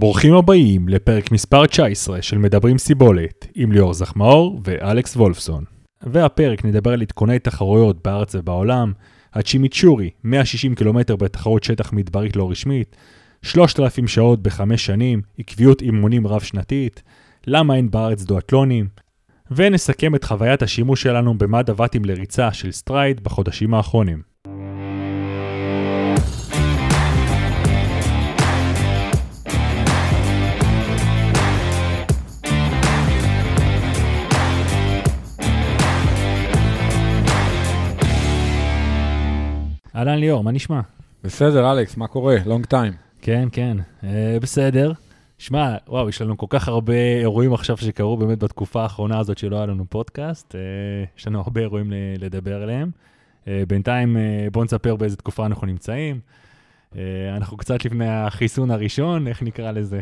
ברוכים הבאים לפרק מספר 19 של מדברים סיבולת עם ליאור זך מאור ואלכס וולפסון. והפרק נדבר על עדכוני תחרויות בארץ ובעולם, הצ'ימיצ'ורי 160 קילומטר בתחרות שטח מדברית לא רשמית, 3,000 שעות בחמש שנים, עקביות אימונים רב-שנתית, למה אין בארץ דואטלונים, ונסכם את חוויית השימוש שלנו במד הוואטים לריצה של Stryd בחודשים האחרונים. אהלן ליאור, מה נשמע? בסדר, אלכס, מה קורה? לונג טיים. כן, כן, אה, בסדר. שמע, וואו, יש לנו כל כך הרבה אירועים עכשיו שקרו באמת בתקופה האחרונה הזאת שלא היה לנו פודקאסט. אה, יש לנו הרבה אירועים לדבר עליהם. אה, בינתיים אה, בואו נספר באיזה תקופה אנחנו נמצאים. אה, אנחנו קצת לפני החיסון הראשון, איך נקרא לזה?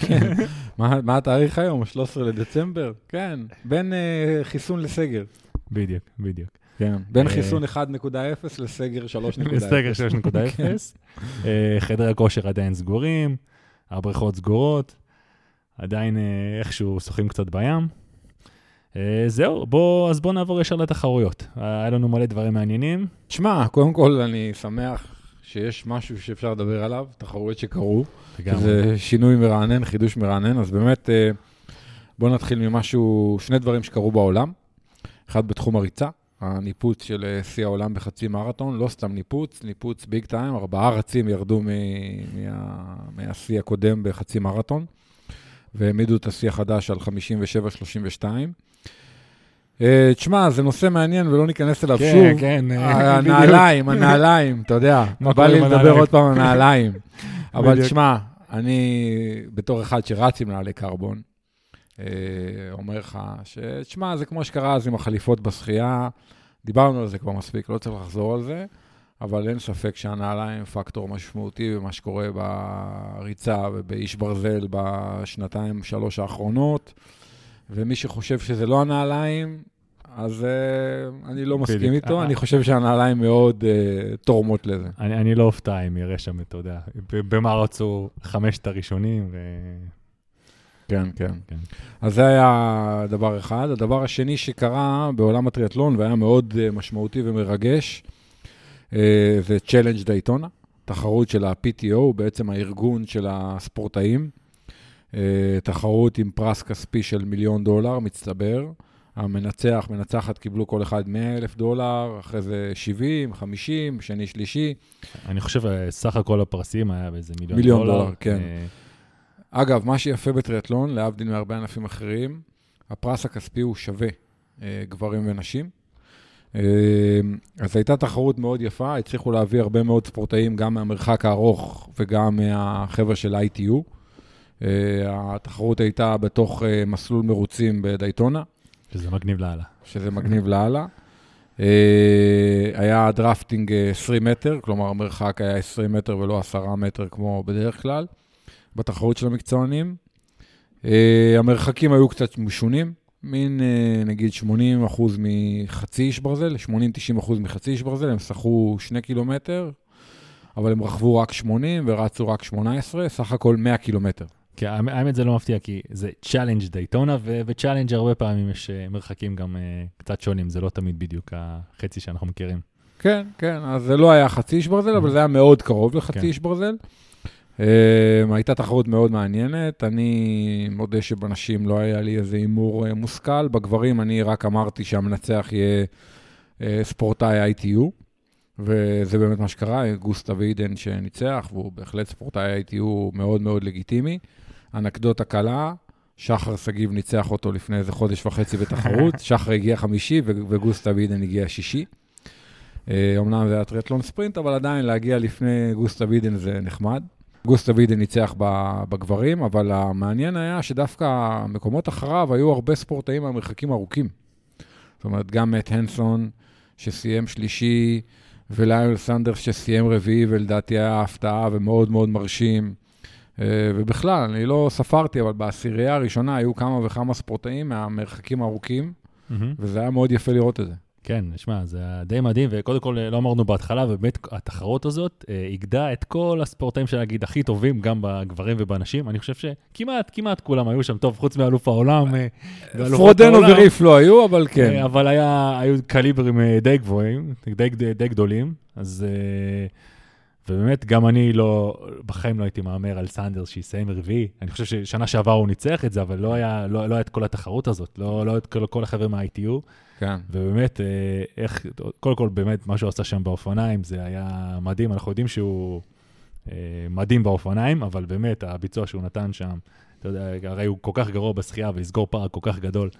כן. מה, מה התאריך היום? 13 לדצמבר? כן, בין חיסון לסגר. בדיוק, בדיוק. כן, בין חיסון 1.0 לסגר 3.0. סגר 3.0. אה, חדרי הכושר עדיין סגורים, הבריכות סגורות, עדיין אה, איכשהו שוחים קצת בים. אה, זהו, בוא, אז בואו נעבור ישר לתחרויות. היה לנו מלא דברים מעניינים. תשמע, קודם כל אני שמח שיש משהו שאפשר לדבר עליו, תחרויות שקרו. זה שינוי מרענן, חידוש מרענן, אז באמת בואו נתחיל ממשהו, שני דברים שקרו בעולם. אחד בתחום הריצה, הניפוץ של אה, שיא העולם בחצי מרתון, לא סתם ניפוץ, ניפוץ ביג טיים, ארבעה רצים ירדו מהשיא הקודם בחצי מרתון, והעמידו את השיא החדש על 57-32. אה, תשמע, זה נושא מעניין ולא ניכנס אליו כן, שוב. כן, אה, הנעליים, הנעליים, אתה יודע, בא לי לדבר? עוד פעם על הנעליים. אבל. תשמע, אני בתור אחד שרץ עם נעלי קרבון, אומר לך שתשמע, זה כמו שקרה אז עם החליפות בשחייה, דיברנו על זה כבר מספיק, לא צריך לחזור על זה, אבל אין ספק שהנעליים פקטור משמעותי במה שקורה בריצה ובאיש ברזל בשנתיים, שלוש האחרונות, ומי שחושב שזה לא הנעליים, אז uh, אני לא מסכים בדיוק. איתו, אה, אני חושב שהנעליים מאוד uh, תורמות לזה. אני, אני לא אופתע אם יראה שם, אתה יודע, במה רצו חמשת הראשונים, ו... כן, כן. כן. אז זה היה דבר אחד. הדבר השני שקרה בעולם הטריאטלון, והיה מאוד uh, משמעותי ומרגש, uh, זה צ'לנג' דייטונה, תחרות של ה-PTO, בעצם הארגון של הספורטאים. Uh, תחרות עם פרס כספי של מיליון דולר, מצטבר. המנצח, מנצחת, קיבלו כל אחד 100 אלף דולר, אחרי זה 70, 50, שני, שלישי. אני חושב, אה, סך הכל הפרסים היה באיזה מיליון, מיליון דולר, כן. אה, אגב, מה שיפה בטריאטלון, להבדיל מהרבה ענפים אחרים, הפרס הכספי הוא שווה אה, גברים ונשים. אה, אז הייתה תחרות מאוד יפה, הצליחו להביא הרבה מאוד ספורטאים, גם מהמרחק הארוך וגם מהחבר'ה של ITU. אה, התחרות הייתה בתוך אה, מסלול מרוצים בדייטונה, שזה מגניב לאללה. שזה מגניב לאללה. אה, היה drafting אה, 20 מטר, כלומר המרחק היה 20 מטר ולא 10 מטר כמו בדרך כלל, בתחרות של המקצוענים. אה, המרחקים היו קצת משונים, מין אה, נגיד 80 אחוז מחצי איש ברזל, 80-90 אחוז מחצי איש ברזל, הם שחו 2 קילומטר, אבל הם רכבו רק 80 ורצו רק 18, סך הכל 100 קילומטר. כי האמת זה לא מפתיע, כי זה Challenge Daytona, וב Challenge הרבה פעמים יש אה, מרחקים גם קצת שונים, זה לא תמיד בדיוק החצי שאנחנו מכירים. כן, כן, אז זה לא היה חצי איש ברזל, אבל זה היה מאוד קרוב לחצי כן. איש ברזל. Um, הייתה תחרות מאוד מעניינת, אני מודה שבנשים לא היה לי איזה הימור uh, מושכל, בגברים אני רק אמרתי שהמנצח יהיה uh, ספורטאי ITU, וזה באמת מה שקרה, גוסטה ואידן שניצח, והוא בהחלט ספורטאי ITU מאוד מאוד לגיטימי. אנקדוטה קלה, שחר שגיב ניצח אותו לפני איזה חודש וחצי בתחרות, שחר הגיע חמישי וגוסטה ואידן הגיע שישי. אה, אמנם זה היה טריאטלון ספרינט, אבל עדיין להגיע לפני גוסטה וידן זה נחמד. גוסטה וידן ניצח בגברים, אבל המעניין היה שדווקא המקומות אחריו היו הרבה ספורטאים מהמרחקים ארוכים. זאת אומרת, גם מאט הנסון, שסיים שלישי, וליונל סנדרס שסיים רביעי, ולדעתי היה הפתעה ומאוד מאוד מרשים. אה, ובכלל, אני לא ספרתי, אבל בעשירייה הראשונה היו כמה וכמה ספורטאים מהמרחקים הארוכים, וזה היה מאוד יפה לראות את זה. כן, שמע, זה היה די מדהים, וקודם כל, לא אמרנו בהתחלה, ובאמת התחרות הזאת אה, איגדה את כל הספורטאים שנגיד הכי טובים, גם בגברים ובנשים. אני חושב שכמעט, כמעט כולם היו שם טוב, חוץ מאלוף העולם. אה, פרודנו. וריף לא היו, אבל כן. אה, אבל היה, היו קליברים אה, די גבוהים, די, די, די גדולים, אז... אה, ובאמת, גם אני לא, בחיים לא הייתי מהמר על סנדרס שיסיים רביעי. אני חושב ששנה שעברה הוא ניצח את זה, אבל לא היה, לא, לא היה את כל התחרות הזאת, לא, לא את כל, כל החבר'ה מה-ITU. כן. ובאמת, אה, איך, קודם כל, באמת, מה שהוא עשה שם באופניים, זה היה מדהים. אנחנו יודעים שהוא אה, מדהים באופניים, אבל באמת, הביצוע שהוא נתן שם, אתה יודע, הרי הוא כל כך גרוע בשחייה ולסגור פער כל כך גדול,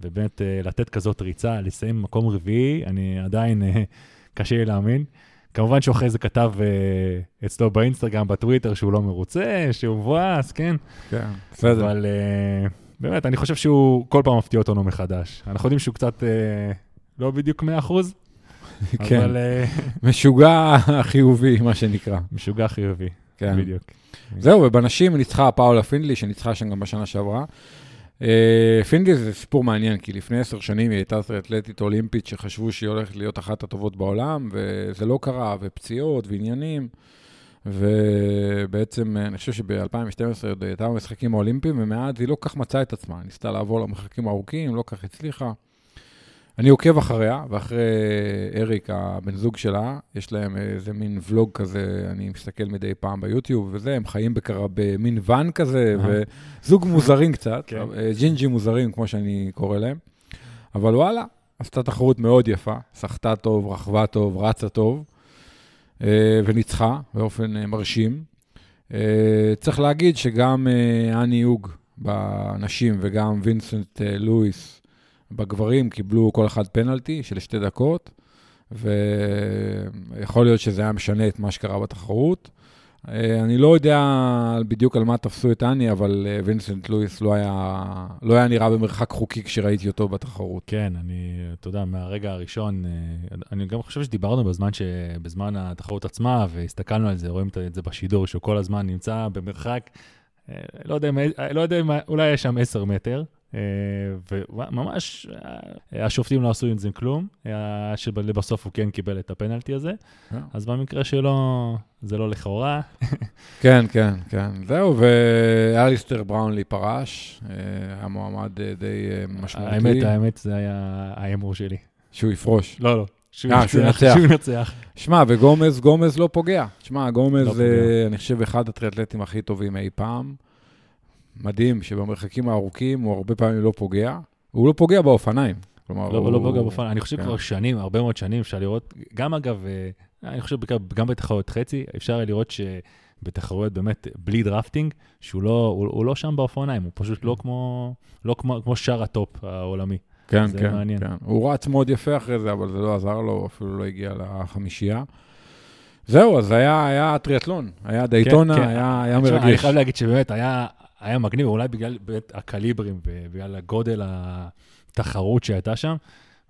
ובאמת, אה, לתת כזאת ריצה, לסיים מקום רביעי, אני עדיין, קשה לי להאמין. כמובן שהוא אחרי זה כתב אה, אצלו באינסטגרם, בטוויטר, שהוא לא מרוצה, שהוא מבואס, כן? כן, בסדר. אבל אה, באמת, אני חושב שהוא כל פעם מפתיע אותנו מחדש. אנחנו יודעים שהוא קצת אה, לא בדיוק 100%, כן. אבל אה, משוגע חיובי, מה שנקרא. משוגע חיובי, כן. בדיוק. זהו, ובנשים ניצחה פאולה פינדלי, שניצחה שם גם בשנה שעברה. אה, פינדלי זה סיפור מעניין, כי לפני עשר שנים היא הייתה אתלטית אולימפית שחשבו שהיא הולכת להיות אחת הטובות בעולם, וזה לא קרה, ופציעות ועניינים. ובעצם, אה, אני חושב שב-2012 עוד הייתה במשחקים האולימפיים, ומאז היא לא כך מצאה את עצמה. ניסתה לעבור למרחקים הארוכים, לא כך הצליחה. אני עוקב אחריה, ואחרי אריק, הבן זוג שלה, יש להם איזה מין ולוג כזה, אני מסתכל מדי פעם ביוטיוב וזה, הם חיים בקרה, במין ואן כזה. וזוג מוזרים קצת, כן. אה, ג'ינג'י מוזרים, כמו שאני קורא להם. אבל וואלה, עשתה תחרות מאוד יפה, סחטה טוב, רכבה טוב, רצה טוב, אה, וניצחה באופן אה, מרשים. אה, צריך להגיד שגם אה, אני יוג בנשים וגם וינסנט אה, לואיס בגברים קיבלו כל אחד פנלטי של שתי דקות, ויכול להיות שזה היה משנה את מה שקרה בתחרות. אה, אני לא יודע בדיוק על מה תפסו את אני, אבל אה, וינסנט לואיס לא היה, לא היה נראה במרחק חוקי כשראיתי אותו בתחרות. כן, אני, אתה יודע, מהרגע הראשון, אה, אני גם חושב שדיברנו בזמן, ש... בזמן התחרות עצמה, והסתכלנו על זה, רואים את זה בשידור, שהוא כל הזמן נמצא במרחק, לא יודע, לא יודע אולי יש שם 10 מטר, וממש, אה, השופטים לא עשו עם זה כלום, אה, שבסוף הוא כן קיבל את הפנלטי הזה, אה. אז במקרה שלו, זה לא לכאורה. כן, כן, כן. זהו, ואליסטר בראונלי פרש, אה, היה מועמד אה, די אה, משמעותי. האמת, האמת, זה היה ההימור שלי. שהוא יפרוש. לא, לא. שהוא אה, ינצח. שהוא ינצח. שמע, וגומז, גומז לא פוגע. שמע, לא גומז. אה, אני חושב, אחד הטריאטלטים הכי טובים אי פעם. מדהים שבמרחקים הארוכים הוא הרבה פעמים לא פוגע. הוא לא פוגע באופניים. כלומר, לא, הוא... לא פוגע באופן, אני חושב כן. כבר שנים, הרבה מאוד שנים, אפשר לראות, גם אגב, אה, אני חושב גם בתחרויות חצי, אפשר לראות שבתחרויות באמת בלי drafting, שהוא לא, הוא, הוא לא שם באופניים, הוא פשוט לא כמו, לא כמו, כמו שאר ה top העולמי. כן, כן, מעניין. כן. הוא רץ מאוד יפה אחרי זה, אבל זה לא עזר לו, אפילו לא הגיע לחמישייה. זהו, אז היה, היה טריאטלון, היה דייטונה, כן. היה, היה תשמע, אני. חייב להגיד שבאמת היה, היה מגניב, אולי בגלל באמת הקליברים ובגלל הגודל התחרות שהייתה שם.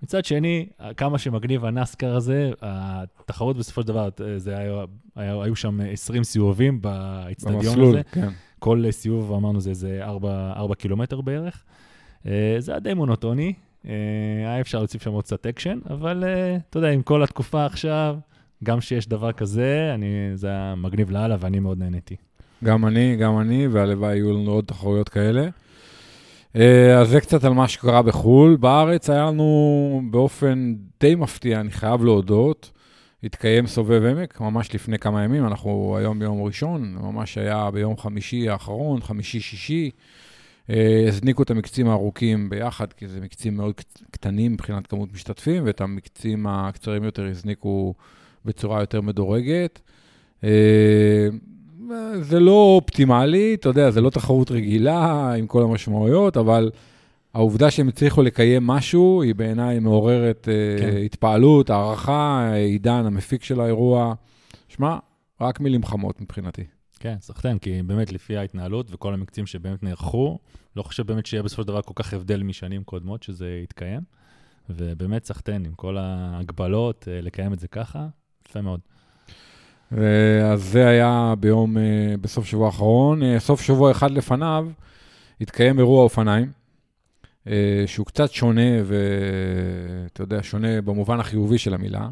מצד שני, כמה שמגניב הנסקאר הזה, התחרות בסופו של דבר, זה היה, היה, היו שם 20 סיבובים באצטדיון הזה. כן. כל סיבוב, אמרנו, זה איזה 4, 4 קילומטר בערך. אה, זה היה די מונוטוני, אה, היה אפשר להוסיף שם עוד קצת אקשן, אבל אה, אתה יודע, עם כל התקופה עכשיו, גם שיש דבר כזה, אני, זה היה מגניב לאללה ואני מאוד נהניתי. גם אני, גם אני, והלוואי יהיו לנו עוד תחרויות כאלה. אה, אז זה קצת על מה שקרה בחו"ל. בארץ היה לנו באופן די מפתיע, אני חייב להודות, התקיים סובב עמק, ממש לפני כמה ימים, אנחנו היום ביום ראשון, ממש היה ביום חמישי האחרון, חמישי-שישי. אה, הזניקו את המקצים הארוכים ביחד, כי זה מקצים מאוד קט- קטנים מבחינת כמות משתתפים, ואת המקצים הקצרים יותר הזניקו בצורה יותר מדורגת. אה, זה לא אופטימלי, אתה יודע, זה לא תחרות רגילה עם כל המשמעויות, אבל העובדה שהם הצליחו לקיים משהו, היא בעיניי מעוררת כן. כן. התפעלות, הערכה, עידן, המפיק של האירוע. שמע, רק מילים חמות מבחינתי. כן, סחטיין, כי באמת לפי ההתנהלות וכל המקצים שבאמת נערכו, לא חושב באמת שיהיה בסופו של דבר כל כך הבדל משנים קודמות שזה יתקיים. ובאמת סחטיין, עם כל ההגבלות, אה, לקיים את זה ככה, יפה מאוד. אז זה היה ביום, אה, בסוף שבוע האחרון. אה, סוף שבוע אחד לפניו התקיים אירוע אופניים. אה, שהוא קצת שונה, ואתה יודע, שונה במובן החיובי של המילה.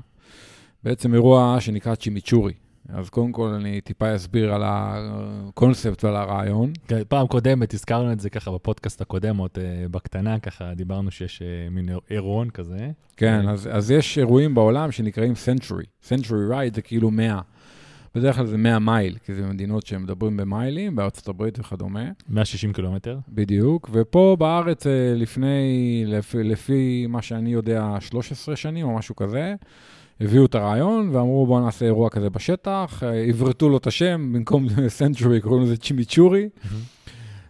בעצם אירוע שנקרא צ'ימיצ'ורי. אז קודם כל אני טיפה אסביר על הקונספט ועל הרעיון. כן, פעם קודמת הזכרנו את זה ככה בפודקאסט הקודם, עוד בקטנה, ככה דיברנו שיש מין אירועון כזה. כן, אז, אז יש אירועים בעולם שנקראים Century. Century Ride זה כאילו 100. בדרך כלל זה 100 מייל, כי זה מדינות שמדברים במיילים, בארצות הברית וכדומה. 160 קילומטר. בדיוק, ופה בארץ אה, לפני, לפי, לפי מה שאני יודע, 13 שנים או משהו כזה, הביאו את הרעיון ואמרו בואו נעשה אירוע כזה בשטח, אה, עברתו לו את השם, במקום סנצ'ורי קוראים לזה צ'ימיצ'ורי.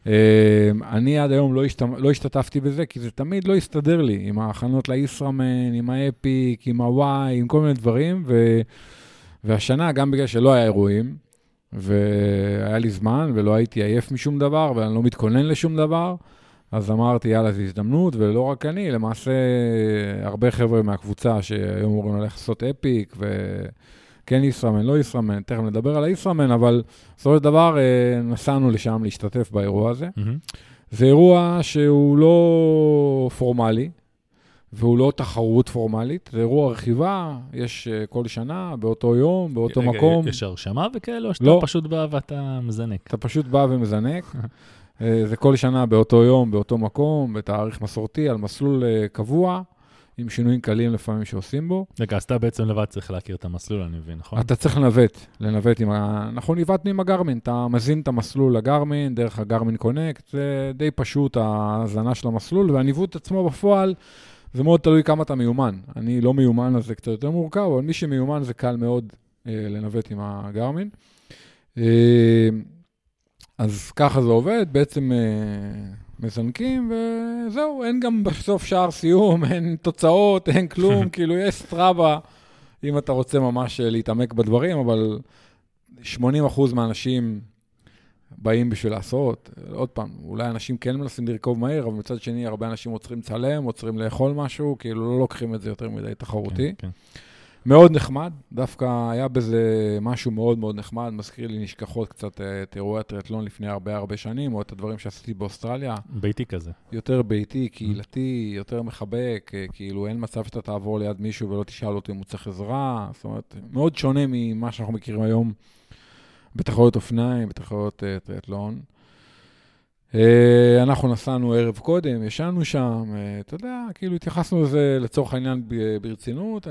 אה, אני עד היום לא, השת... לא השתתפתי בזה, כי זה תמיד לא הסתדר לי, עם ההכנות לישראמן, עם האפיק, עם הוואי, עם כל מיני דברים, ו... והשנה, גם בגלל שלא היה אירועים, והיה לי זמן, ולא הייתי עייף משום דבר, ואני לא מתכונן לשום דבר, אז אמרתי, יאללה, זו הזדמנות, ולא רק אני, למעשה הרבה חבר'ה מהקבוצה שהיו אמורים ללכת לעשות אפיק, וכן ישראמן, לא ישראמן, תכף נדבר על הישראמן, אבל בסופו של דבר אה, נסענו לשם להשתתף באירוע הזה. Mm-hmm. זה אירוע שהוא לא פורמלי, והוא לא תחרות פורמלית, זה אירוע רכיבה, יש uh, כל שנה, באותו יום, באותו רגע, מקום. יש הרשמה וכאלה, או שאתה לא. פשוט בא ואתה מזנק? אתה פשוט בא ומזנק. uh, זה כל שנה באותו יום, באותו מקום, בתאריך מסורתי, על מסלול uh, קבוע, עם שינויים קלים לפעמים שעושים בו. רגע, אז אתה בעצם לבד צריך להכיר את המסלול, אני מבין, נכון? אתה צריך לנווט, לנווט עם ה... נכון, ניווטנו עם הגרמין, אתה מזין את המסלול לגרמין, דרך הגרמין קונקט, זה די פשוט ההזנה של המסלול, והניווט עצמו בפועל, זה מאוד תלוי כמה אתה מיומן. אני לא מיומן, אז זה קצת יותר מורכב, אבל מי שמיומן זה קל מאוד אה, לנווט עם הגרמין. אה, אז ככה זה עובד, בעצם אה, מזנקים, וזהו, אין גם בסוף שער סיום, אין תוצאות, אין כלום, כאילו יש סטראבה, אם אתה רוצה ממש אה, להתעמק בדברים, אבל 80% מהאנשים באים בשביל לעשות. עוד פעם, אולי אנשים כן מנסים לרכוב מהר, אבל מצד שני, הרבה אנשים עוצרים לצלם, עוצרים לאכול משהו, כאילו לא לוקחים את זה יותר מדי תחרותי. כן, כן. מאוד נחמד, דווקא היה בזה משהו מאוד מאוד נחמד, מזכיר לי נשכחות קצת אה, את אירועי הטריאטלון לפני הרבה הרבה שנים, או את הדברים שעשיתי באוסטרליה. ביתי כזה. יותר ביתי, קהילתי, יותר מחבק, אה, כאילו אין מצב שאתה תעבור ליד מישהו ולא תשאל אותו אם הוא צריך עזרה, זאת אומרת, מאוד שונה ממה שאנחנו מכירים היום בתחרויות אופניים, בתחרויות uh, טריאטלון. Uh, אנחנו נסענו ערב קודם, ישנו שם, uh, אתה יודע, כאילו התייחסנו לזה לצורך העניין ברצינות. Uh,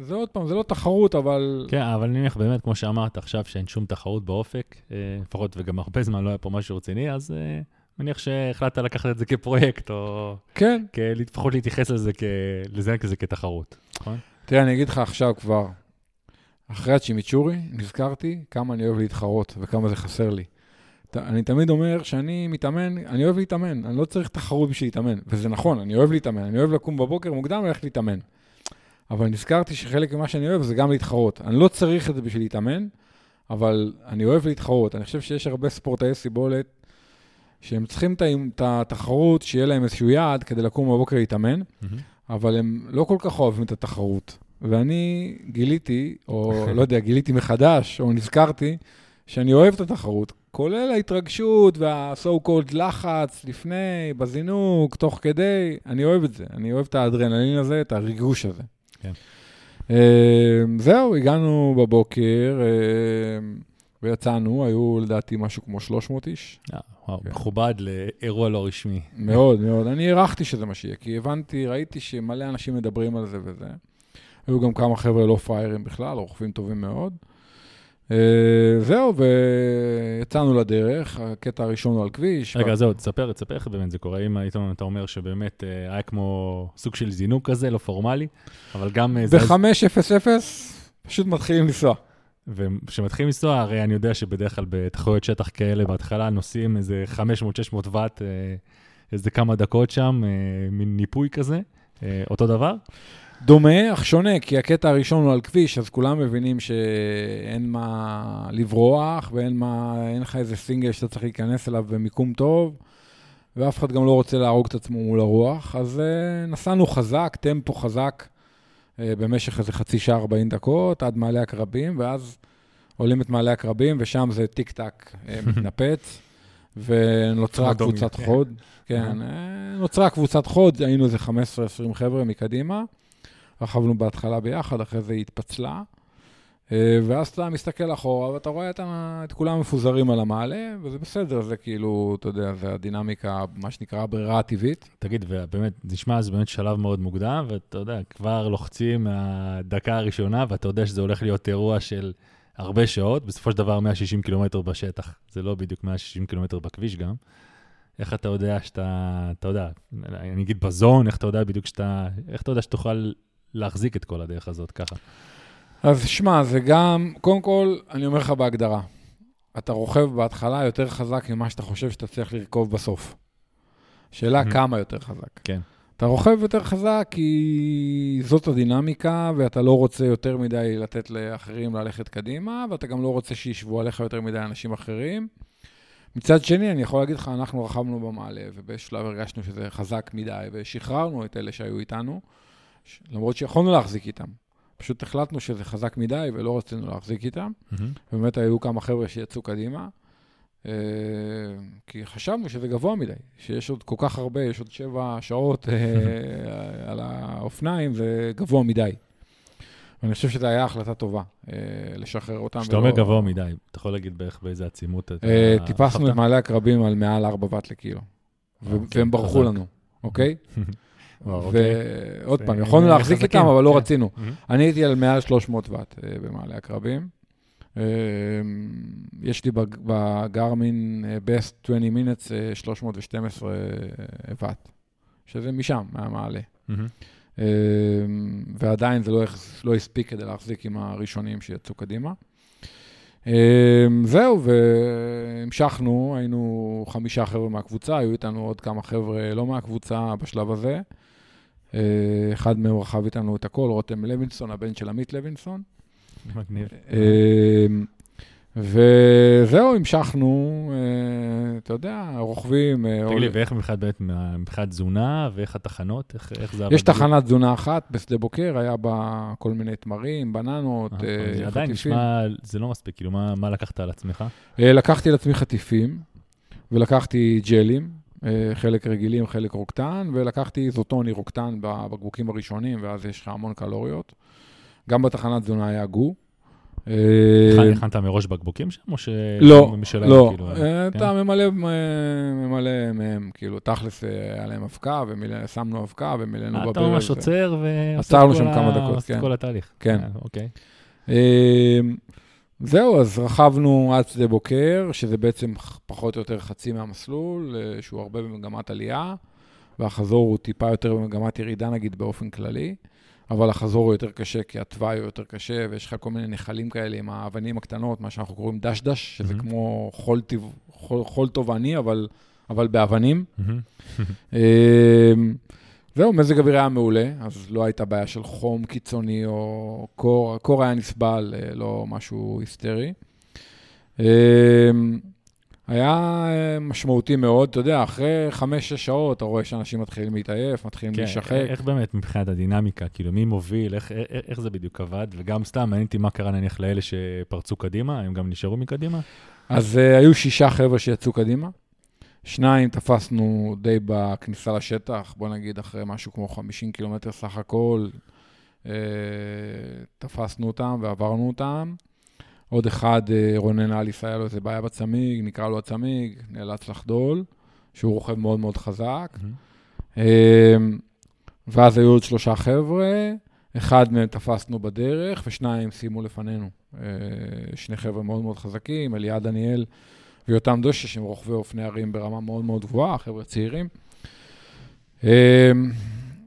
זה עוד פעם, זה לא תחרות, אבל... כן, אבל נניח באמת, כמו שאמרת עכשיו, שאין שום תחרות באופק, uh, לפחות וגם הרבה זמן לא היה פה משהו רציני, אז uh, מניח שהחלטת לקחת את זה כפרויקט, או... כן. לפחות להתייחס לזה, כ... לזה כזה כתחרות, נכון? תראה, אני אגיד לך עכשיו כבר, אחרי הצ'ימיצ'ורי, נזכרתי כמה אני אוהב להתחרות וכמה זה חסר לי. אני תמיד אומר שאני מתאמן, אני אוהב להתאמן, אני לא צריך תחרות בשביל להתאמן. וזה נכון, אני אוהב להתאמן, אני אוהב לקום בבוקר מוקדם וללכת להתאמן. אבל נזכרתי שחלק ממה שאני אוהב זה גם להתחרות. אני לא צריך את זה בשביל להתאמן, אבל אני אוהב להתחרות. אני חושב שיש הרבה ספורטאי סיבולת שהם צריכים את התחרות, שיהיה להם איזשהו יעד כדי לקום בבוקר להתאמן, mm-hmm. אבל הם לא כל כך אוהבים את התחרות. ואני גיליתי, או לא יודע, גיליתי מחדש, או נזכרתי, שאני אוהב את התחרות, כולל ההתרגשות וה-so called לחץ לפני, בזינוק, תוך כדי, אני אוהב את זה. אני אוהב את האדרנלין הזה, את הריגוש הזה. כן. Uh, זהו, הגענו בבוקר uh, ויצאנו, היו לדעתי משהו כמו 300 איש. אה, וואו, כן. מכובד לאירוע לא רשמי. מאוד, מאוד. אני הערכתי שזה מה שיהיה, כי הבנתי, ראיתי שמלא אנשים מדברים על זה וזה. היו גם כמה חבר'ה לא פראיירים בכלל, רוכבים טובים מאוד. Uh, זהו, ויצאנו לדרך, הקטע הראשון הוא על כביש. רגע. זהו, תספר, תספר איך באמת זה קורה. אם היית, אתה אומר שבאמת uh, היה כמו סוג של זינוק כזה, לא פורמלי, אבל גם... Uh, ב-5.00 פשוט מתחילים לנסוע. וכשמתחילים לנסוע, הרי אני יודע שבדרך כלל בתחרויות שטח כאלה, בהתחלה נוסעים איזה 500-600 ואט, איזה כמה דקות שם, מין ניפוי כזה, אותו דבר. דומה, אך שונה, כי הקטע הראשון הוא על כביש, אז כולם מבינים שאין מה לברוח, ואין מה, אין לך איזה סינגל שאתה צריך להיכנס אליו במיקום טוב, ואף אחד גם לא רוצה להרוג את עצמו מול הרוח. אז uh, נסענו חזק, טמפו חזק, uh, במשך איזה חצי שעה, 40 דקות, עד מעלה הקרבים, ואז עולים את מעלה הקרבים, ושם זה טיק-טק uh, מתנפץ. ונוצרה קבוצת חוד. כן, נוצרה קבוצת חוד, היינו איזה 15-20 חבר'ה מקדימה. רכבנו בהתחלה ביחד, אחרי זה היא התפצלה. אה, ואז אתה מסתכל אחורה, ואתה רואה את, את כולם מפוזרים על המעלה, וזה בסדר, זה כאילו, אתה יודע, זה הדינמיקה, מה שנקרא הברירה הטבעית. תגיד, ובאמת, נשמע, זה באמת שלב מאוד מוקדם, ואתה יודע, כבר לוחצים מהדקה הראשונה, ואתה יודע שזה הולך להיות אירוע של הרבה שעות, בסופו של דבר 160 קילומטר בשטח. זה לא בדיוק 160 קילומטר בכביש גם. איך אתה יודע שאתה, אתה יודע, אני אגיד בזון, איך אתה יודע בדיוק שאתה, איך אתה יודע שתוכל להחזיק את כל הדרך הזאת ככה? אז שמע, זה גם, קודם כל, אני אומר לך בהגדרה, אתה רוכב בהתחלה יותר חזק ממה שאתה חושב שאתה צריך לרכוב בסוף. שאלה Mhm. כמה יותר חזק. כן. אתה רוכב יותר חזק כי זאת הדינמיקה, ואתה לא רוצה יותר מדי לתת לאחרים ללכת קדימה, ואתה גם לא רוצה שישבו עליך יותר מדי אנשים אחרים. מצד שני, אני יכול להגיד לך, אנחנו רכבנו במעלה, ובאיזשהו שלב הרגשנו שזה חזק מדי, ושחררנו את אלה שהיו איתנו, למרות שיכולנו להחזיק איתם. פשוט החלטנו שזה חזק מדי, ולא רצינו להחזיק איתם. מהמם. ובאמת היו כמה חבר'ה שיצאו קדימה, אה, כי חשבנו שזה גבוה מדי, שיש עוד כל כך הרבה, יש עוד שבע שעות אה, על האופניים, זה גבוה מדי. ואני חושב שזו הייתה החלטה טובה, אה, לשחרר אותם. כשאתה אומר גבוה מדי, אתה יכול להגיד בערך באיזה עצימות אתה... אה, טיפסנו את? מעלה הקרבים על מעל 4 ואט לקילו, ו- אוקיי, והם ברחו חזק. לנו, אוקיי? אוקיי. ועוד זה- פעם, יכולנו הם להחזיק איתם, אבל לא כן. רצינו. אני הייתי על מעל 300 ואט אה, במעלה הקרבים. אה, יש לי בג- בגרמין אה, best 20 minutes אה, 312 ואט, שזה משם, מהמעלה. אה, ועדיין זה לא, לא הספיק כדי להחזיק עם הראשונים שיצאו קדימה. אה, זהו, והמשכנו, היינו חמישה חבר'ה מהקבוצה, היו איתנו עוד כמה חבר'ה לא מהקבוצה בשלב הזה. אה, אחד מהם רכב איתנו את הכל, רותם לוינסון, הבן של עמית לוינסון. מגניב. אה, וזהו, המשכנו, אה, אתה יודע, רוכבים. אה, תגיד לי, ואיך מבחינת תזונה, ואיך התחנות, איך איך זה עבד? יש תחנת תזונה אחת בשדה בוקר, היה בה כל מיני תמרים, בננות, זה עדיין חטיפים. נשמע, זה לא מספיק, כאילו, מה מה לקחת על עצמך? לקחתי לעצמי חטיפים, ולקחתי ג'לים, חלק רגילים, חלק רוקטן, ולקחתי איזוטוני רוקטן בבקבוקים הראשונים, ואז יש לך המון קלוריות. גם בתחנת תזונה היה גו. אה, הכנת- מראש בקבוקים שם, או ש... לא, לא, כאילו, אה, כן? אתה ממלא, אה, ממלא מהם, כאילו, תכלס אה, היה להם אבקה, ושמנו אבקה, ומילאנו אה, בברז. אתה ממש עוצר ועושה עצרנו את שם כל כמה ה- דקות, עושה את כן. כל התהליך. כן. אה, אוקיי. זהו, אז רכבנו עד שדה בוקר, שזה בעצם פחות או יותר חצי מהמסלול, אה, שהוא הרבה במגמת עלייה, והחזור הוא טיפה יותר במגמת ירידה, נגיד, באופן כללי, אבל החזור הוא יותר קשה, כי התוואי הוא יותר קשה, ויש לך כל מיני נחלים כאלה עם האבנים הקטנות, מה שאנחנו קוראים דשדש, שזה מהמם. כמו חול, טבע- חול, חול טובעני, אבל, אבל באבנים. מהמם. אה, זהו, מזג אוויר היה מעולה, אז לא הייתה בעיה של חום קיצוני או קור, הקור היה נסבל, אה, לא משהו היסטרי. אה, היה אה, משמעותי מאוד, אתה יודע, אחרי חמש-שש שעות אתה רואה שאנשים מתחילים להתעייף, מתחילים כן, להישחק. איך באמת מבחינת הדינמיקה, כאילו מי מוביל, איך- איך איך זה בדיוק עבד, וגם סתם מעניין אותי מה קרה נניח לאלה שפרצו קדימה, הם גם נשארו מקדימה? אז uh, היו שישה חבר'ה שיצאו קדימה. שניים תפסנו די בכניסה לשטח, בוא נגיד אחרי משהו כמו 50 קילומטר סך הכל, uh, תפסנו אותם ועברנו אותם. עוד אחד, uh, רונן אליס, היה לו איזה בעיה בצמיג, נקרא לו הצמיג, נאלץ לחדול, שהוא רוכב מאוד מאוד חזק. Uh, ואז היו עוד שלושה חבר'ה, אחד מהם תפסנו בדרך, ושניים סיימו לפנינו. אה, שני חבר'ה מאוד מאוד חזקים, אליעד דניאל ויותם דושה, שהם רוכבי אופני הרים ברמה מאוד מאוד גבוהה, חבר'ה צעירים. אה,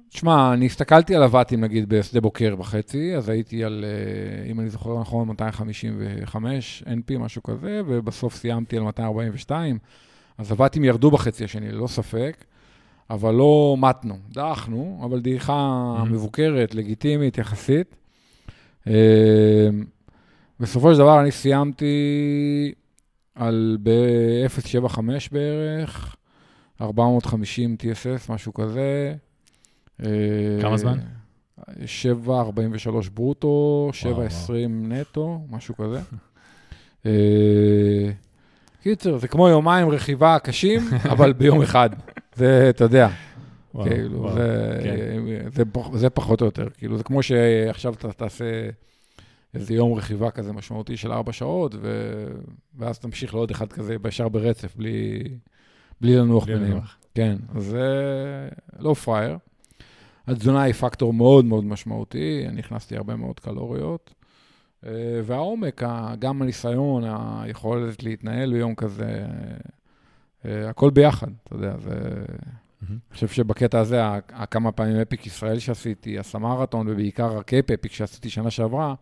תשמע, אני הסתכלתי על הוואטים, נגיד, בשדה בוקר בחצי, אז הייתי על, אה, אם אני זוכר נכון, 255 NP, משהו כזה, ובסוף סיימתי על 242, אז הוואטים ירדו בחצי השני, ללא ספק. אבל לא מתנו, דעכנו, אבל דעיכה Mhm. מבוקרת, לגיטימית יחסית. אה, בסופו של דבר אני סיימתי על ב-075 בערך, 450 TSS, משהו כזה. אה, כמה זמן? 7.43 ברוטו, 7.20 וואו. נטו, משהו כזה. אה, קיצר, זה כמו יומיים רכיבה קשים, אבל ביום אחד. זה, אתה יודע, כאילו, כן. זה פחות או יותר. כאילו, זה כמו שעכשיו אתה תעשה איזה יום רכיבה כזה משמעותי של ארבע שעות, ו... ואז תמשיך לעוד אחד כזה ישר ברצף, בלי, בלי לנוח בלי ביניהם. לנוח. כן, אז זה לא פראייר. התזונה היא פקטור מאוד מאוד משמעותי, אני הכנסתי הרבה מאוד קלוריות. אה, והעומק, גם הניסיון, היכולת להתנהל ביום כזה, אה, הכל ביחד, אתה יודע, זה... אני חושב שבקטע הזה, הכמה פעמים אפיק ישראל שעשיתי, הסמרתון, ובעיקר הקייפ אפיק שעשיתי שנה שעברה,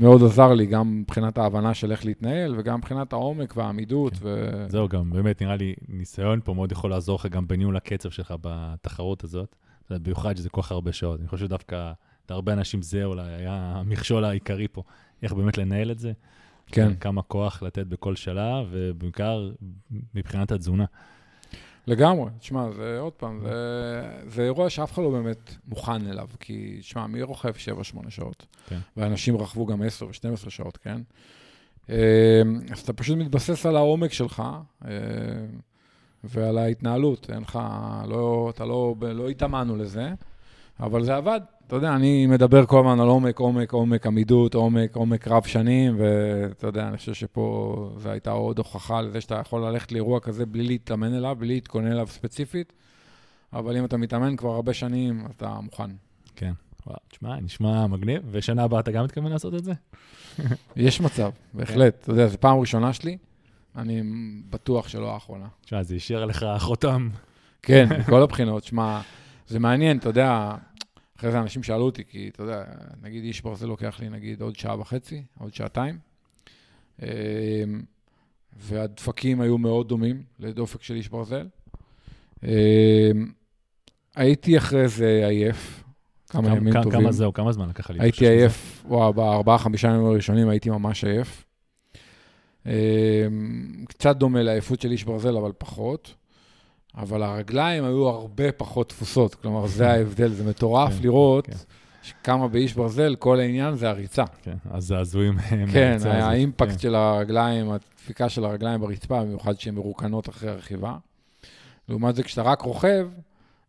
מאוד עזר לי, גם מבחינת ההבנה של איך להתנהל, וגם מבחינת העומק והעמידות. ו... זהו, גם באמת נראה לי ניסיון פה מאוד יכול לעזור לך גם בניהול הקצב שלך בתחרות הזאת. במיוחד שזה כל כך הרבה שעות. אני חושב שדווקא להרבה אנשים זה אולי היה המכשול העיקרי פה, איך באמת לנהל את זה. כן. כמה כוח לתת בכל שלב, ובעיקר מבחינת התזונה. לגמרי. תשמע, זה עוד פעם, זה, זה אירוע שאף אחד לא באמת מוכן אליו, כי, תשמע, מי רוכב 7-8 שעות? כן. ואנשים רכבו גם 10 ו-12 שעות, כן? אה, אז אתה פשוט מתבסס על העומק שלך אה, ועל ההתנהלות. אין לך, לא, אתה לא, לא התאמנו לזה, אבל זה עבד. אתה יודע, אני מדבר כל הזמן על עומק, עומק, עומק, עמידות, עומק, עומק רב שנים, ואתה יודע, אני חושב שפה זו הייתה עוד הוכחה לזה שאתה יכול ללכת לאירוע כזה בלי להתאמן אליו, בלי להתכונן אליו ספציפית, אבל אם אתה מתאמן כבר הרבה שנים, אתה מוכן. כן. וואו, תשמע, נשמע מגניב, ושנה הבאה אתה גם מתכוון לעשות את זה? יש מצב, בהחלט. אתה יודע, זו פעם ראשונה שלי, אני בטוח שלא האחרונה. תשמע, זה השאיר לך חותם. כן, מכל הבחינות. שמע, זה מעניין, אתה יודע, אחרי זה אנשים שאלו אותי, כי אתה יודע, נגיד איש ברזל לוקח לי נגיד עוד שעה וחצי, עוד שעתיים, אמ, והדפקים היו מאוד דומים לדופק של איש ברזל. אמ, הייתי אחרי זה עייף, כמה כמה- ימים כמה- טובים. כמה זהו, כמה זמן לקח לי? הייתי? עייף, וואו, בארבעה, חמישה ימים הראשונים הייתי ממש עייף. אמ, קצת דומה לעייפות של איש ברזל, אבל פחות. אבל הרגליים היו הרבה פחות תפוסות, כלומר, זה ההבדל, זה מטורף כן, לראות כן. שכמה באיש ברזל, כל העניין זה הריצה. כן, הזעזועים כן, מהריצה הזאת. האימפקט כן. של הרגליים, הדפיקה של הרגליים ברצפה, במיוחד שהן מרוקנות אחרי הרכיבה. לעומת זה, כשאתה רק רוכב,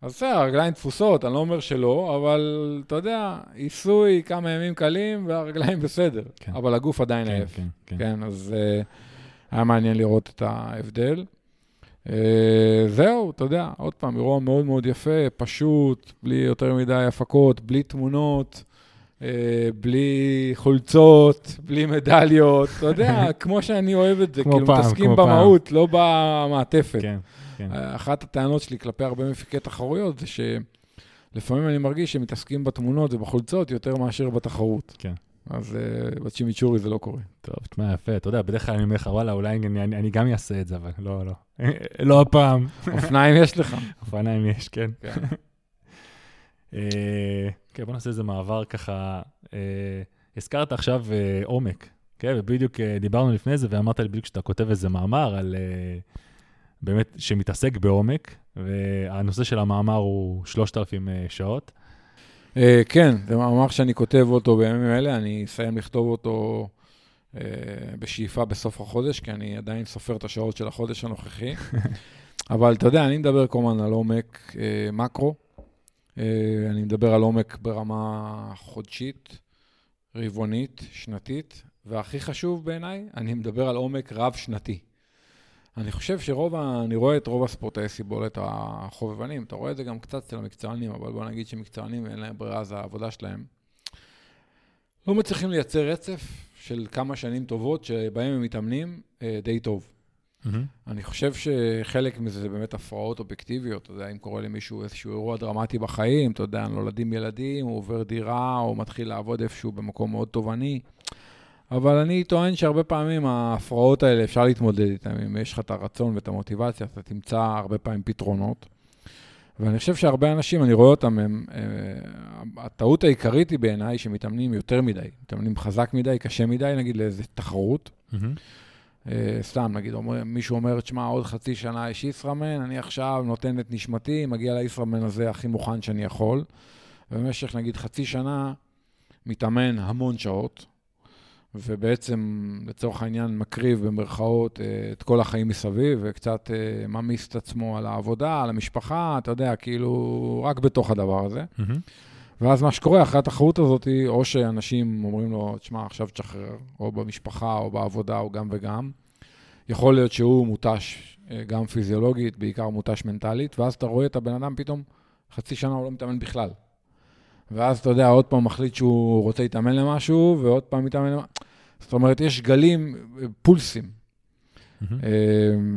אז בסדר, הרגליים תפוסות, אני לא אומר שלא, אבל אתה יודע, עיסוי, כמה ימים קלים, והרגליים בסדר. כן. אבל הגוף עדיין כן, עייף. כן, כן. כן, אז uh, היה מעניין לראות את ההבדל. Uh, זהו, אתה יודע, עוד פעם, אירוע מאוד מאוד יפה, פשוט, בלי יותר מדי הפקות, בלי תמונות, uh, בלי חולצות, בלי מדליות, אתה יודע, כמו שאני אוהב את זה, כמו כאילו פעם, מתעסקים כמו פעם. במהות, לא במעטפת. כן, כן. אחת הטענות שלי כלפי הרבה מפיקי תחרויות זה שלפעמים אני מרגיש שמתעסקים בתמונות ובחולצות יותר מאשר בתחרות. כן. אז בצ'ימיצ'ורי זה לא קורה. טוב, תשמע, יפה, אתה יודע, בדרך כלל אני אומר לך, וואלה, אולי אני, אני, אני גם אעשה את זה, אבל לא, לא. לא הפעם. אופניים יש לך. אופניים יש, כן. כן. אה, כן, בוא נעשה איזה מעבר ככה. אה, הזכרת עכשיו אה, עומק, כן, ובדיוק אה, דיברנו לפני זה, ואמרת לי בדיוק שאתה כותב איזה מאמר על... אה, באמת, שמתעסק בעומק, והנושא של המאמר הוא 3,000 אה, שעות. Uh, כן, זה מאמר שאני כותב אותו בימים אלה, אני אסיים לכתוב אותו uh, בשאיפה בסוף החודש, כי אני עדיין סופר את השעות של החודש הנוכחי. אבל אתה יודע, אני מדבר כל הזמן על עומק uh, מקרו, uh, אני מדבר על עומק ברמה חודשית, רבעונית, שנתית, והכי חשוב בעיניי, אני מדבר על עומק רב-שנתי. אני חושב שרוב, ה... אני רואה את רוב הספורטאי סיבולת החובבנים, אתה רואה את זה גם קצת אצל המקצוענים, אבל בוא נגיד שמקצוענים אין להם ברירה, זה העבודה שלהם. לא מצליחים לייצר רצף של כמה שנים טובות שבהם הם מתאמנים אה, די טוב. אני חושב שחלק מזה זה באמת הפרעות אובייקטיביות, אתה יודע, אם קורה למישהו איזשהו אירוע דרמטי בחיים, אתה יודע, נולדים ילדים, הוא עובר דירה, או מתחיל לעבוד איפשהו במקום מאוד תובעני. אבל אני טוען שהרבה פעמים ההפרעות האלה, אפשר להתמודד איתן. אם יש לך את הרצון ואת המוטיבציה, אתה תמצא הרבה פעמים פתרונות. ואני חושב שהרבה אנשים, אני רואה אותם, הם, אה, הטעות העיקרית היא בעיניי שמתאמנים יותר מדי. מתאמנים חזק מדי, קשה מדי, נגיד לאיזו תחרות. אה, סתם, נגיד, אומר, מישהו אומר, תשמע, עוד חצי שנה יש ישראמן, אני עכשיו נותן את נשמתי, מגיע לישראמן הזה הכי מוכן שאני יכול. ובמשך, נגיד, חצי שנה, מתאמן המון שעות, ובעצם, לצורך העניין, מקריב במרכאות אה, את כל החיים מסביב, וקצת אה, ממיס את עצמו על העבודה, על המשפחה, אתה יודע, כאילו, רק בתוך הדבר הזה. מהמם. ואז מה שקורה אחרי התחרות הזאת, או שאנשים אומרים לו, תשמע, עכשיו תשחרר, או במשפחה, או בעבודה, או גם וגם. יכול להיות שהוא מותש אה, גם פיזיולוגית, בעיקר מותש מנטלית, ואז אתה רואה את הבן אדם פתאום, חצי שנה הוא לא מתאמן בכלל. ואז אתה יודע, עוד פעם מחליט שהוא רוצה להתאמן למשהו, ועוד פעם מתאמן למשהו. זאת אומרת, יש גלים, פולסים. אה,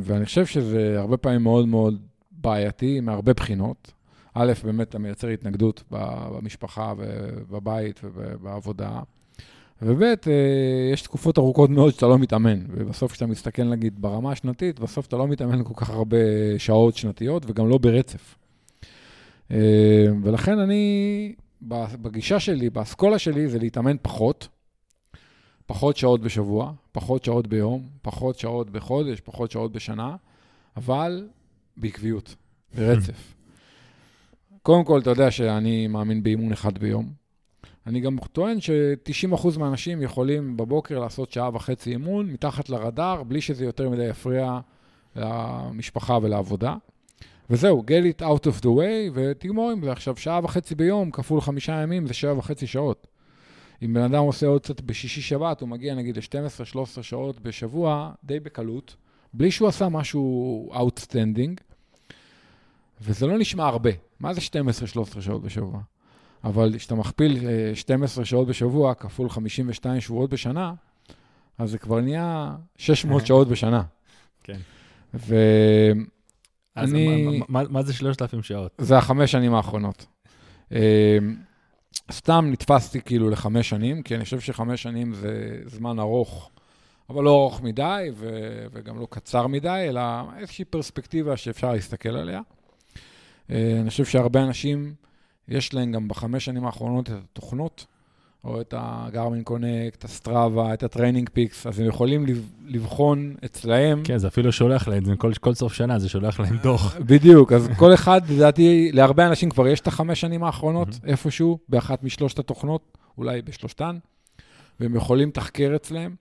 ואני חושב שזה הרבה פעמים מאוד מאוד בעייתי, מהרבה בחינות. א', באמת אתה מייצר התנגדות במשפחה ובבית ובעבודה. וב', אה, יש תקופות ארוכות מאוד שאתה לא מתאמן. ובסוף כשאתה מסתכל, נגיד, ברמה השנתית, בסוף אתה לא מתאמן כל כך הרבה שעות שנתיות, וגם לא ברצף. אה, ולכן אני, בגישה שלי, באסכולה שלי, זה להתאמן פחות. פחות שעות בשבוע, פחות שעות ביום, פחות שעות בחודש, פחות שעות בשנה, אבל בעקביות, ברצף. קודם כל, אתה יודע שאני מאמין באימון אחד ביום. אני גם טוען ש-90% מהאנשים יכולים בבוקר לעשות שעה וחצי אימון מתחת לרדאר, בלי שזה יותר מדי יפריע למשפחה ולעבודה. וזהו, get it out of the way, ותגמור עם זה. עכשיו, שעה וחצי ביום כפול חמישה ימים זה שבע וחצי שעות. אם בן אדם עושה עוד קצת בשישי-שבת, הוא מגיע נגיד ל-12-13 שעות בשבוע, די בקלות, בלי שהוא עשה משהו outstanding, וזה לא נשמע הרבה. מה זה 12-13 שעות בשבוע? אבל כשאתה מכפיל אה, 12 שעות בשבוע כפול 52 שבועות בשנה, אז זה כבר נהיה 600 שעות בשנה. כן. וזה אז אני- מה- מה- מה זה 3,000 שעות? החמש שנים האחרונות. אה, סתם נתפסתי כאילו לחמש שנים, כי אני חושב שחמש שנים זה זמן ארוך, אבל לא ארוך מדי ו- וגם לא קצר מדי, אלא איזושהי פרספקטיבה שאפשר להסתכל עליה. אה, אני חושב שהרבה אנשים, יש להם גם בחמש שנים האחרונות את התוכנות, או את הגרמין קונקט, ה-Strava, את ה-TrainingPeaks, אז הם יכולים לב- לבחון אצלהם. כן, זה אפילו שולח להם, כל, כל סוף שנה זה שולח להם דוח. בדיוק, אז כל אחד, לדעתי, להרבה אנשים כבר יש את החמש שנים האחרונות איפשהו, באחת משלושת התוכנות, אולי בשלושתן, והם יכולים לתחקר אצלם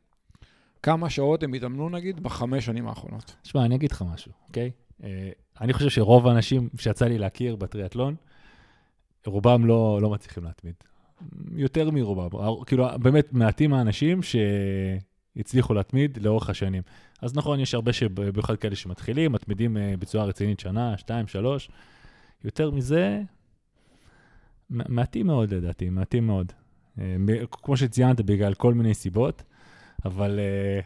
כמה שעות הם התאמנו, נגיד, בחמש שנים האחרונות. תשמע, אני אגיד לך משהו, אוקיי? אה, אני חושב שרוב האנשים שיצא לי להכיר בטריאטלון, רובם לא, לא מצליחים להתמיד. יותר מרובם. כאילו, באמת מעטים האנשים שהצליחו להתמיד לאורך השנים. אז נכון, יש הרבה שבמיוחד כאלה שמתחילים, מתמידים אה, בצורה רצינית שנה, שתיים, שלוש. יותר מזה, מעטים מאוד לדעתי, מעטים מאוד. אה, כמו שציינת, בגלל כל מיני סיבות, אבל אה,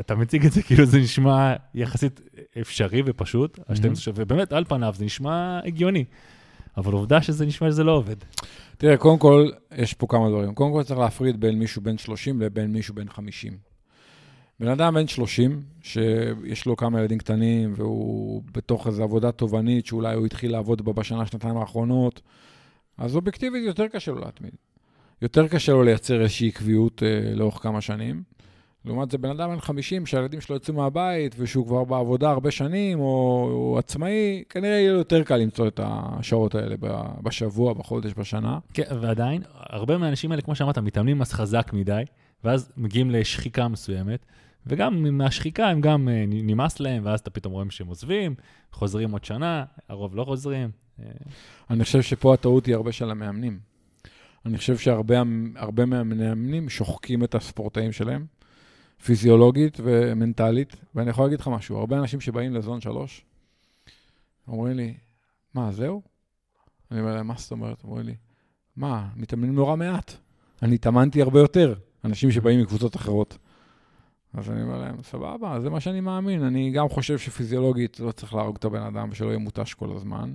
אתה מציג את זה כאילו זה נשמע יחסית אפשרי ופשוט, Mhm. ה-12 שעות, ובאמת, על פניו זה נשמע הגיוני. אבל עובדה שזה נשמע שזה לא עובד. תראה, קודם כל, יש פה כמה דברים. קודם כל צריך להפריד בין מישהו בן 30 לבין מישהו בן 50. בן אדם בן 30, שיש לו כמה ילדים קטנים, והוא בתוך איזו עבודה תובענית, שאולי הוא התחיל לעבוד בה בשנה, שנתיים האחרונות, אז אובייקטיבית יותר קשה לו להתמיד. יותר קשה לו לייצר איזושהי עקביות אה, לאורך כמה שנים. לעומת זה, בן אדם בן 50, שהילדים שלו יוצאים מהבית, ושהוא כבר בעבודה הרבה שנים, או הוא עצמאי, כנראה יהיה לו יותר קל למצוא את השעות האלה בשבוע, בחודש, בשנה. כן, ועדיין, הרבה מהאנשים האלה, כמו שאמרת, מתאמנים אז חזק מדי, ואז מגיעים לשחיקה מסוימת, וגם מהשחיקה הם גם אה, נמאס להם, ואז אתה פתאום רואים שהם עוזבים, חוזרים עוד שנה, הרוב לא חוזרים. אה, אני חושב שפה הטעות היא הרבה של המאמנים. אני חושב שהרבה הרבה מהמאמנים שוחקים את הספורטאים שלהם, פיזיולוגית ומנטלית, ואני יכול להגיד לך משהו, הרבה אנשים שבאים לזון שלוש, אומרים לי, מה, זהו? אני אומר להם, מה זאת אומרת? אומרים לי, מה, מתאמנים נורא מעט. אני התאמנתי הרבה יותר, אנשים שבאים מקבוצות אחרות. אז אני אומר להם, סבבה, זה מה שאני מאמין. אני גם חושב שפיזיולוגית לא צריך להרוג את הבן אדם ושלא יהיה מותש כל הזמן.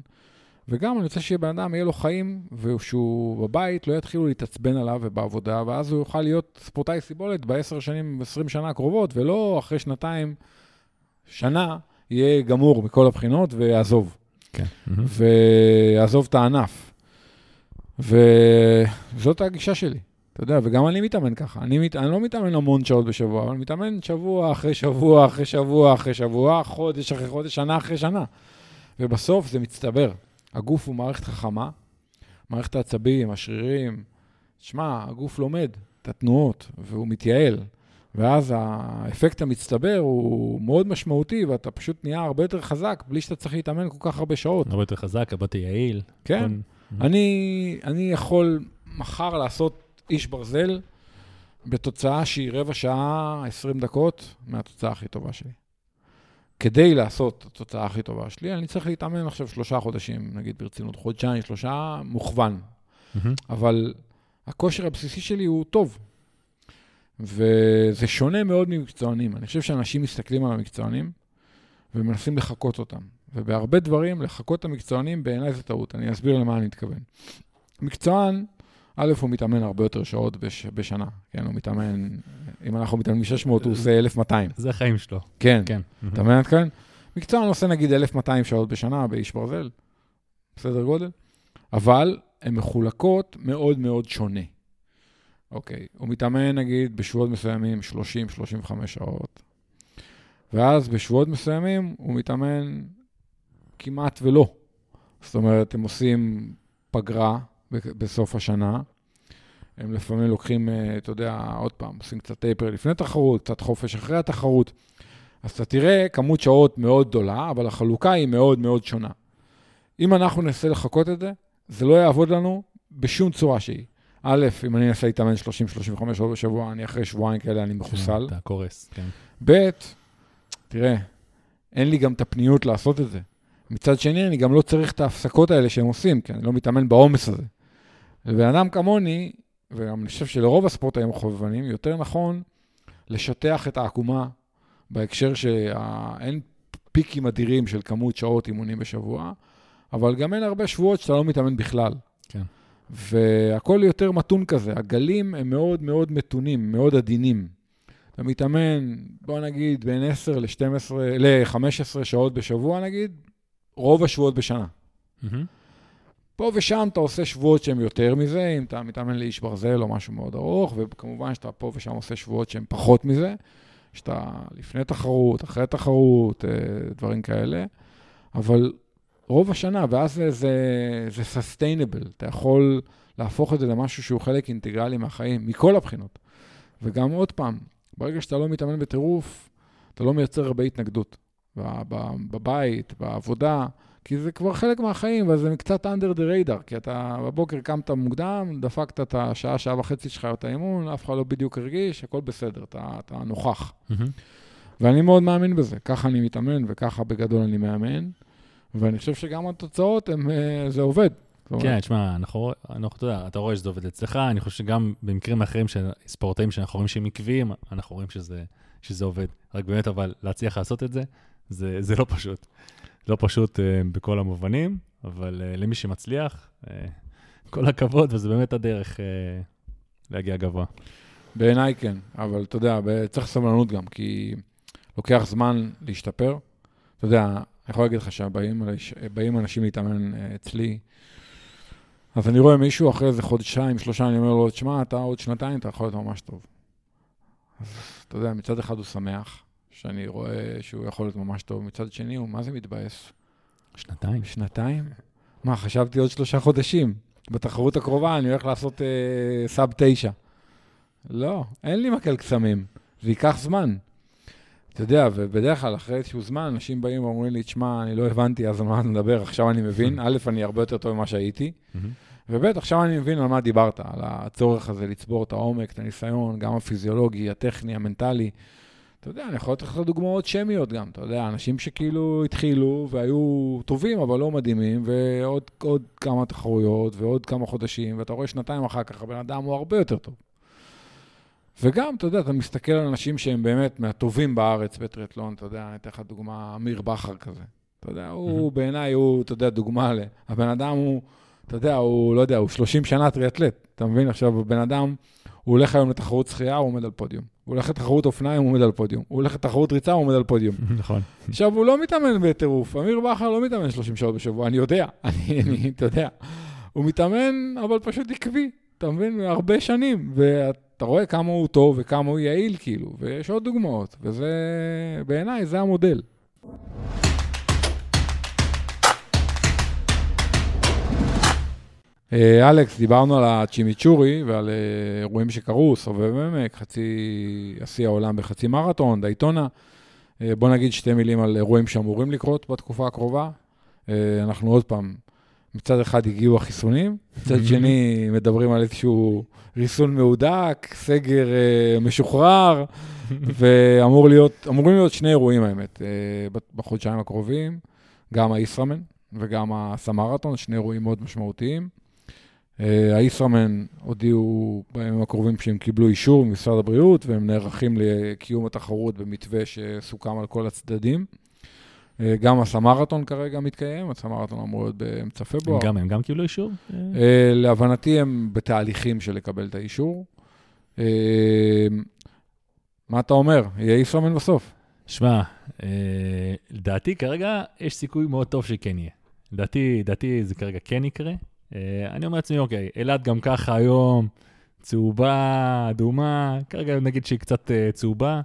וגם אני רוצה שבן אדם יהיה לו חיים, ושהוא בבית לא יתחילו להתעצבן עליו ובעבודה, ואז הוא יוכל להיות ספורטאי סיבולת בעשר שנים, עשרים שנה הקרובות, ולא אחרי שנתיים, שנה, יהיה גמור מכל הבחינות ויעזוב. כן. ויעזוב את הענף. וזאת הגישה שלי. אתה יודע, וגם אני מתאמן ככה. אני, מת... אני לא מתאמן המון שעות בשבוע, אבל אני מתאמן שבוע אחרי שבוע אחרי שבוע אחרי שבוע, חודש אחרי חודש, שנה אחרי שנה. ובסוף זה מצטבר. הגוף הוא מערכת חכמה, מערכת העצבים, השרירים. שמע, הגוף לומד את התנועות, והוא מתייעל. ואז האפקט המצטבר הוא מאוד משמעותי, ואתה פשוט נהיה הרבה יותר חזק, בלי שאתה צריך להתאמן כל כך הרבה שעות. הרבה יותר חזק, הרבה יותר יעיל. כן. אני, אני יכול מחר לעשות איש ברזל בתוצאה שהיא רבע שעה, 20 דקות מהתוצאה הכי טובה שלי. כדי לעשות את התוצאה הכי טובה שלי, אני צריך להתאמן עכשיו שלושה חודשים, נגיד ברצינות, חודשיים, שלושה, מוכוון. אבל הכושר הבסיסי שלי הוא טוב. וזה שונה מאוד ממקצוענים. אני חושב שאנשים מסתכלים על המקצוענים ומנסים לחקות אותם. ובהרבה דברים, לחקות את המקצוענים, בעיניי זה טעות. אני אסביר למה אני מתכוון. מקצוען, א', הוא מתאמן הרבה יותר שעות בש, בשנה. כן, הוא מתאמן, אם אנחנו מתאמנים 600, הוא עושה 1,200. זה החיים שלו. כן, כן. אתה מבין עד כאן? מקצוען עושה נגיד 1,200 שעות בשנה באיש ברזל, בסדר גודל, אבל הן מחולקות מאוד מאוד שונה. אוקיי, הוא מתאמן נגיד בשבועות מסוימים 30-35 שעות, ואז בשבועות מסוימים הוא מתאמן כמעט ולא. זאת אומרת, הם עושים פגרה בסוף השנה, הם לפעמים לוקחים, אה, אתה יודע, עוד פעם, עושים קצת טייפר לפני תחרות, קצת חופש אחרי התחרות. אז אתה תראה כמות שעות מאוד גדולה, אבל החלוקה היא מאוד מאוד שונה. אם אנחנו ננסה לחכות את זה, זה לא יעבוד לנו בשום צורה שהיא. א', אם אני אנסה להתאמן 30-35 שעות בשבוע, אני אחרי שבועיים כאלה, אני מחוסל. אתה קורס, כן. ב', תראה, אין לי גם את הפניות לעשות את זה. מצד שני, אני גם לא צריך את ההפסקות האלה שהם עושים, כי אני לא מתאמן בעומס הזה. לבן אדם כמוני, ואני חושב שלרוב הספורטאים החובבנים, יותר נכון לשטח את העקומה בהקשר שאין פיקים אדירים של כמות שעות אימונים בשבוע, אבל גם אין הרבה שבועות שאתה לא מתאמן בכלל. כן. והכל יותר מתון כזה. הגלים הם מאוד מאוד מתונים, מאוד עדינים. אתה מתאמן, בוא נגיד, בין 10 ל-12, ל-15 שעות בשבוע נגיד, רוב השבועות בשנה. פה ושם אתה עושה שבועות שהם יותר מזה, אם אתה מתאמן לאיש ברזל או משהו מאוד ארוך, וכמובן שאתה פה ושם עושה שבועות שהם פחות מזה, שאתה לפני תחרות, אחרי תחרות, אה, דברים כאלה, אבל רוב השנה, ואז זה, זה, זה sustainable, אתה יכול להפוך את זה למשהו שהוא חלק אינטגרלי מהחיים, מכל הבחינות. וגם עוד פעם, ברגע שאתה לא מתאמן בטירוף, אתה לא מייצר הרבה התנגדות. בבית, בעבודה, כי זה כבר חלק מהחיים, וזה קצת under the radar, כי אתה בבוקר קמת מוקדם, דפקת את השעה, שעה וחצי שלך את האימון, אף אחד לא בדיוק הרגיש, הכל בסדר, אתה, אתה נוכח. ואני מאוד מאמין בזה, ככה אני מתאמן וככה בגדול אני מאמן, ואני חושב שגם התוצאות, הם, אה, זה עובד. כן, תשמע, אנחנו, אנחנו, אתה יודע, אתה רואה שזה עובד אצלך, אני חושב שגם במקרים אחרים, של ספורטאים שאנחנו רואים שהם עקביים, אנחנו רואים שזה, שזה עובד. רק באמת, אבל להצליח לעשות את זה, זה, זה לא פשוט. לא פשוט uh, בכל המובנים, אבל uh, למי שמצליח, uh, כל הכבוד, וזה באמת הדרך להגיע גבוה. בעיניי כן, אבל אתה יודע, צריך סבלנות גם, כי לוקח זמן להשתפר. אתה יודע, אני יכול להגיד לך שבאים אנשים להתאמן אצלי, אז אני רואה מישהו אחרי איזה חודשיים, שלושה, אני אומר לו, תשמע, אתה עוד שנתיים, אתה יכול להיות ממש טוב. אז אתה יודע, מצד אחד הוא שמח, שאני רואה שהוא יכול להיות ממש טוב, מצד שני הוא מה זה מתבאס? שנתיים. שנתיים? מה, חשבתי עוד שלושה חודשים. בתחרות הקרובה אני הולך לעשות אה, סאב תשע. לא, אין לי מקל קסמים, זה ייקח זמן. אתה יודע, ובדרך כלל אחרי איזשהו זמן, אנשים באים ואומרים לי, תשמע, אני לא הבנתי אז על מה אתה מדבר, עכשיו אני מבין. א', אני הרבה יותר טוב ממה שהייתי, וב', עכשיו אני מבין על מה דיברת, על הצורך הזה לצבור את העומק, את הניסיון, גם הפיזיולוגי, הטכני, המנטלי. אתה יודע, אני יכול לתת לך דוגמאות שמיות גם, אתה יודע, אנשים שכאילו התחילו והיו טובים, אבל לא מדהימים, ועוד כמה תחרויות ועוד כמה חודשים, ואתה רואה שנתיים אחר כך, הבן אדם הוא הרבה יותר טוב. וגם, אתה יודע, אתה מסתכל על אנשים שהם באמת מהטובים בארץ בטריאטלון, אתה יודע, אני אתן לך דוגמה, אמיר בכר כזה. אתה יודע, הוא בעיניי, הוא, אתה יודע, דוגמה ל... הבן אדם הוא, אתה יודע, הוא, לא יודע, הוא 30 שנה טריאטלט, אתה מבין? עכשיו, הבן אדם, הוא הולך היום לתחרות שחייה, הוא עומד על פודיום. הוא הולך לתחרות אופניים, הוא עומד על פודיום. הוא הולך לתחרות ריצה, הוא עומד על פודיום. נכון. עכשיו, הוא לא מתאמן בטירוף. אמיר בכר לא מתאמן 30 שעות בשבוע, אני יודע. אני, אני, אתה יודע. הוא מתאמן, אבל פשוט עקבי. אתה מבין? הרבה שנים. ואתה רואה כמה הוא טוב וכמה הוא יעיל, כאילו. ויש עוד דוגמאות. וזה, בעיניי, זה המודל. אלכס, דיברנו על הצ'ימיצ'ורי ועל אה, אירועים שקרו, סובב עמק, חצי, השיא העולם בחצי מרתון, דייטונה. אה, בוא נגיד שתי מילים על אירועים שאמורים לקרות בתקופה הקרובה. אנחנו עוד פעם, מצד אחד הגיעו החיסונים, מצד שני מדברים על איזשהו ריסון מהודק, סגר משוחרר, ואמורים להיות, להיות שני אירועים האמת בחודשיים הקרובים, גם הישראמן וגם הסמרתון, שני אירועים מאוד משמעותיים. אה, הישראמן הודיעו בימים הקרובים שהם קיבלו אישור ממשרד הבריאות והם נערכים לקיום התחרות במתווה שסוכם על כל הצדדים. אה, גם הסמרתון כרגע מתקיים, הסמרתון אמור להיות באמצע פברואר. גם הם גם קיבלו אישור? אה, להבנתי הם בתהליכים של לקבל את האישור. מה אתה אומר? יהיה ישראמן בסוף. שמע, לדעתי כרגע יש סיכוי מאוד טוב שכן יהיה. לדעתי זה כרגע כן יקרה. אה, אני אומר לעצמי, אוקיי, אילת גם ככה היום צהובה, אדומה, כרגע נגיד שהיא קצת אה, צהובה.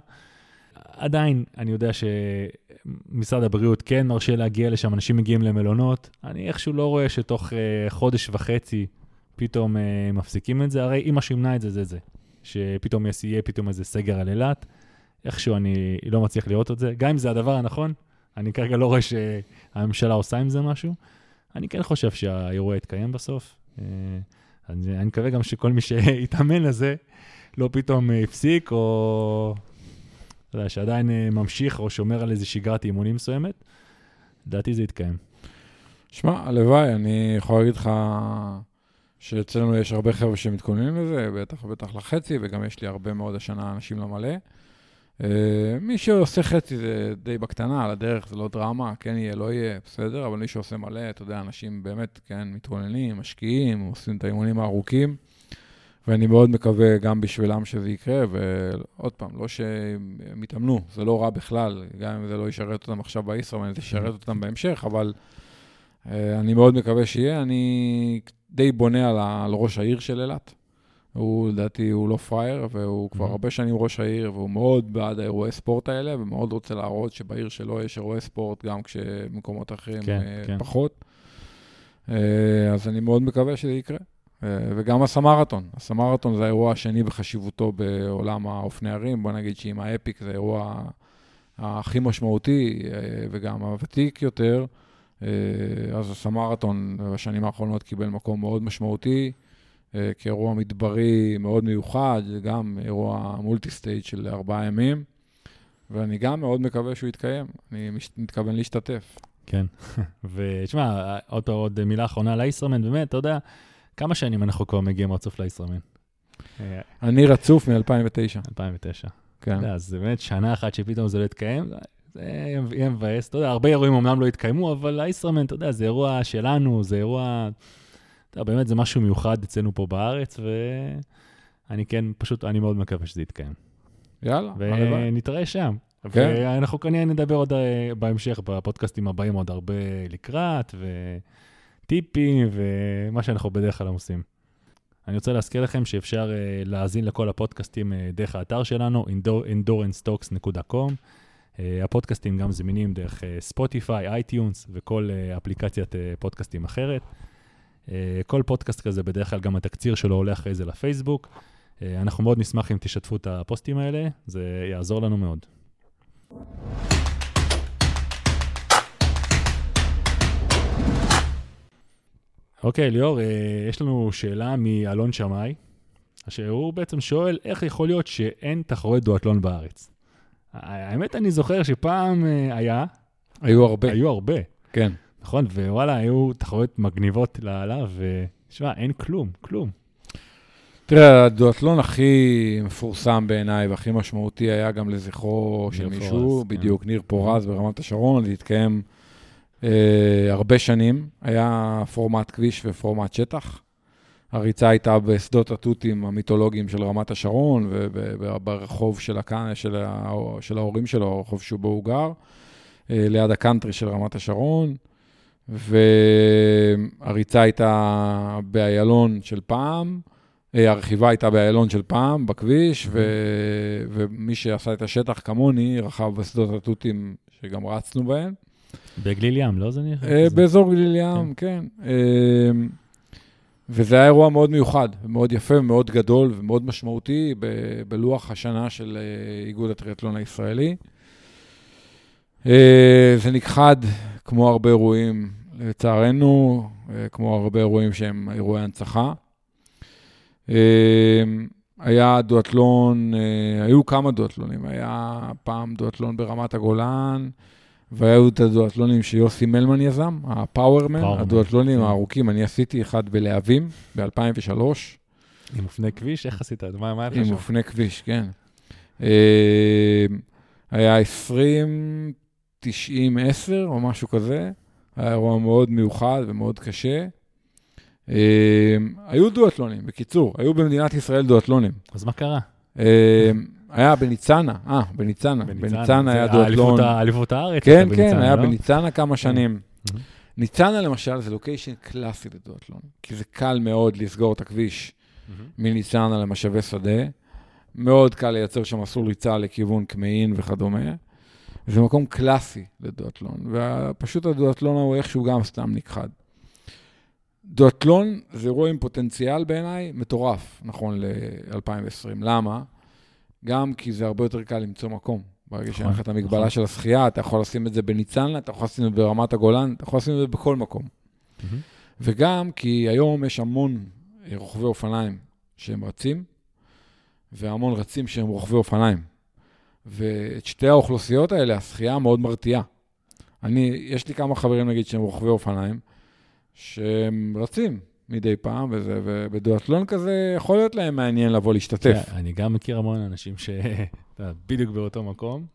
עדיין, אני יודע שמשרד הבריאות כן מרשה להגיע לשם, אנשים מגיעים למלונות. אני איכשהו לא רואה שתוך אה, חודש וחצי פתאום מפסיקים את זה, הרי אם מה שימנע את זה, זה זה. שפתאום יהיה פתאום איזה סגר על אילת. איכשהו אני לא מצליח לראות את זה. גם אם זה הדבר הנכון, אני כרגע לא רואה שהממשלה עושה עם זה משהו. אני כן חושב שהאירוע יתקיים בסוף. אה, אני, אני מקווה גם שכל מי שהתאמן לזה לא פתאום הפסיק, או אתה יודע, שעדיין אה, ממשיך או שומר על איזו שגרת אימונים מסוימת. לדעתי זה יתקיים. שמע, הלוואי, אני יכול להגיד לך שאצלנו יש הרבה חבר'ה שמתכוננים לזה, בטח ובטח לחצי, וגם יש לי הרבה מאוד השנה אנשים למלא. אה, מי שעושה חצי זה די בקטנה, על הדרך זה לא דרמה, כן יהיה, לא יהיה, בסדר, אבל מי שעושה מלא, אתה יודע, אנשים באמת, כן, מתכוננים, משקיעים, עושים את האימונים הארוכים, ואני מאוד מקווה גם בשבילם שזה יקרה, ועוד פעם, לא שהם יתאמנו, זה לא רע בכלל, גם אם זה לא ישרת אותם עכשיו בישראמן, זה ישרת אותם בהמשך, אבל אה, אני מאוד מקווה שיהיה. אני די בונה על, על ראש העיר של אילת. הוא, לדעתי, הוא לא פראייר, והוא כבר mm-hmm. הרבה שנים ראש העיר, והוא מאוד בעד האירועי ספורט האלה, ומאוד רוצה להראות שבעיר שלו יש אירועי ספורט, גם כשמקומות אחרים כן, uh, כן. פחות. Uh, אז אני מאוד מקווה שזה יקרה. Uh, וגם הסמרתון. הסמרתון זה האירוע השני בחשיבותו בעולם האופני הרים. בוא נגיד שעם ה-Epic זה האירוע הכי משמעותי, וגם הוותיק יותר. אז הסמרתון בשנים האחרונות קיבל מקום מאוד משמעותי. אה, כאירוע מדברי מאוד מיוחד, גם אירוע multi-stage של ארבעה ימים, ואני גם מאוד מקווה שהוא יתקיים, אני מתכוון להשתתף. כן, ותשמע, עוד, עוד מילה אחרונה לאיסרמן, באמת, אתה יודע, כמה שנים אנחנו כבר מגיעים רצוף לאיסרמן? אני רצוף מ-2009. 2009. כן. אז באמת שנה אחת שפתאום זה לא יתקיים, זה יהיה מבאס. אתה יודע, הרבה אירועים אמנם לא יתקיימו, אבל האיסרמן, אתה יודע, זה אירוע שלנו, זה אירוע... אתה יודע, באמת זה משהו מיוחד אצלנו פה בארץ, ואני כן, פשוט, אני מאוד מקווה שזה יתקיים. יאללה, ונתראה שם. כן. ואנחנו כנראה נדבר עוד אה, בהמשך, בפודקאסטים הבאים עוד הרבה לקראת, וטיפים, ומה שאנחנו בדרך כלל עושים. אני רוצה להזכיר לכם שאפשר uh, להאזין לכל הפודקאסטים uh, דרך האתר שלנו, endurancetalks.com. Uh, הפודקאסטים גם זמינים דרך Spotify, uh, iTunes וכל uh, אפליקציית uh, פודקאסטים אחרת. אה, כל פודקאסט כזה, בדרך כלל גם התקציר שלו עולה אחרי זה לפייסבוק. אה, אנחנו מאוד נשמח אם תשתפו את הפוסטים האלה, זה יעזור לנו מאוד. אוקיי, ליאור, אה, יש לנו שאלה מאלון שמאי, שהוא בעצם שואל, איך יכול להיות שאין תחרויות דואטלון בארץ? האמת, אני זוכר שפעם היה... היו הרבה. היו הרבה. כן. נכון, ווואלה, היו תחרויות מגניבות לאללה, ותשמע, אין כלום, כלום. תראה, הדואטלון הכי מפורסם בעיניי והכי משמעותי היה גם לזכרו של מישהו, כן. בדיוק. ניר פורז ברמת השרון, זה התקיים אה, הרבה שנים, היה פורמט כביש ופורמט שטח. הריצה הייתה בשדות התותים המיתולוגיים של רמת השרון וברחוב של, הקן, של, ה, של ההורים שלו, הרחוב שבו הוא גר, אה, ליד הקאנטרי של רמת השרון. והריצה הייתה באיילון של פעם, אה, הרכיבה הייתה באיילון של פעם, בכביש, ו... ומי שעשה את השטח כמוני, רכב בשדות התותים שגם רצנו בהם. בגליל ים, לא זה נראה? אה, באזור גליל ים, כן. כן. וזה היה אירוע מאוד מיוחד, מאוד יפה, מאוד גדול ומאוד משמעותי ב- בלוח השנה של אה, איגוד הטריאטלון הישראלי. אה, זה נכחד, כמו הרבה אירועים, לצערנו, אה, כמו הרבה אירועים שהם אירועי הנצחה. אה, היה דואטלון, אה, היו כמה דואטלונים, היה פעם דואטלון ברמת הגולן, והיו את הדואטלונים שיוסי מלמן יזם, הפאוורמן, פאוורמן, הדואטלונים כן. הארוכים. אני עשיתי אחד בלהבים ב-2003, עם אופני כביש, איך עשית? מה מה היה לך עם שם? אופני כביש, כן. היה 20, 90, 10 או משהו כזה. היה אירוע מאוד מיוחד ומאוד קשה. אה, היו דואטלונים, בקיצור, היו במדינת ישראל דואטלונים. אז מה קרה? אה, היה בניצנה, אה, בניצנה. בניצנה היה דואטלון. אליפות הארץ. כן, כן, היה לא? בניצנה כמה שנים. Mhm. ניצנה למשל זה לוקיישן קלאסי לדואטלון, כי זה קל מאוד לסגור את הכביש. מניצנה למשאבי שדה. מאוד קל לייצר שם מסלול ריצה לכיוון קמעין וכדומה. זה מקום קלאסי לדואטלון, ופשוט הדואטלון הוא איכשהו גם סתם נכחד. דואטלון זה אירוע עם פוטנציאל בעיניי מטורף, נכון ל-2020. למה? גם כי זה הרבה יותר קל למצוא מקום. ברגע שאין לך את המגבלה נכון. של השחייה, אתה יכול לשים את זה בניצנה, אתה יכול לשים את זה ברמת הגולן, אתה יכול לשים את זה בכל מקום. וגם כי היום יש המון אה, רוכבי אופניים שהם רצים, והמון רצים שהם רוכבי אופניים. ואת שתי האוכלוסיות האלה, השחייה מאוד מרתיעה. אני, יש לי כמה חברים, נגיד, שהם רוכבי אופניים, שהם רצים מדי פעם, וזה, ובדואטלון כזה יכול להיות להם מעניין לבוא להשתתף. כן, אני גם מכיר המון אנשים שבדיוק באותו מקום,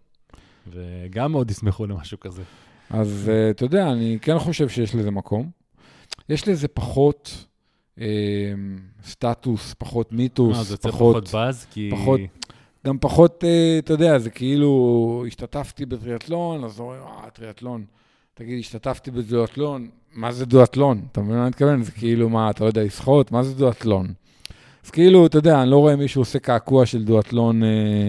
וגם מאוד ישמחו למשהו כזה. אז uh, אתה יודע, אני כן חושב שיש לזה מקום. יש לזה פחות uh, סטטוס, פחות מיתוס, זה יוצר פחות... פחות באז, כי... פחות- גם פחות, אה, אתה יודע, זה כאילו, השתתפתי בטריאטלון, אז אומרים, אה, טריאטלון. תגיד, השתתפתי בדואטלון, מה זה דואטלון? אתה מבין מה אני מתכוון? זה כאילו, מה, אתה לא יודע לשחות? מה זה דואטלון? אז כאילו, אתה יודע, אני לא רואה מישהו עושה קעקוע של דואטלון אה,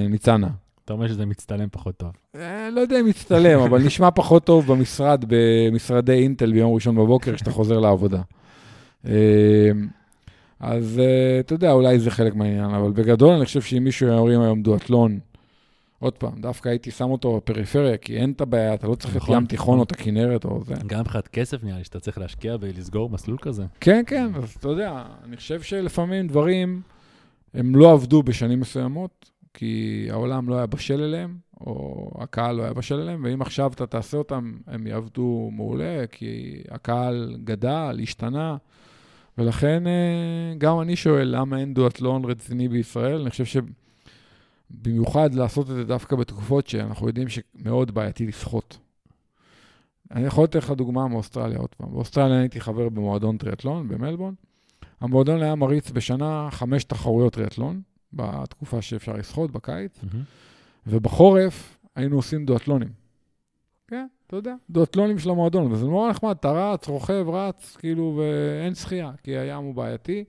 ניצנה. אתה אומר שזה מצטלם פחות טוב. אה, לא יודע אם מצטלם, אבל נשמע פחות טוב במשרד, במשרדי אינטל ביום ראשון בבוקר, כשאתה חוזר לעבודה. אה, אז אה, אתה יודע, אולי זה חלק מהעניין, אבל בגדול אני חושב שאם מישהו יורים היום דואטלון, עוד פעם, דווקא הייתי שם אותו בפריפריה, כי אין את הבעיה, אתה לא צריך את נכון, ים תיכון. או את הכנרת או זה. גם מבחינת כסף נראה לי שאתה צריך להשקיע ולסגור מסלול כזה. כן, כן, אז אתה יודע, אני חושב שלפעמים דברים, הם לא עבדו בשנים מסוימות, כי העולם לא היה בשל אליהם, או הקהל לא היה בשל אליהם, ואם עכשיו אתה תעשה אותם, הם יעבדו מעולה, כי הקהל גדל, השתנה, ולכן אה, גם אני שואל, למה אין דואטלון רציני בישראל? אני חושב שבמיוחד לעשות את זה דווקא בתקופות שאנחנו יודעים שמאוד בעייתי לשחות. אני יכול לתת לך דוגמה מאוסטרליה עוד פעם. באוסטרליה אני הייתי חבר במועדון טריאטלון במלבורן. המועדון היה מריץ בשנה חמש תחרויות טריאטלון, בתקופה שאפשר לשחות, בקיץ, ובחורף היינו עושים דואטלונים. כן, אתה יודע, דואטלונים של המועדון, וזה נורא נחמד, אתה רץ, רוכב, רץ, כאילו, ואין שחייה, כי הים הוא בעייתי,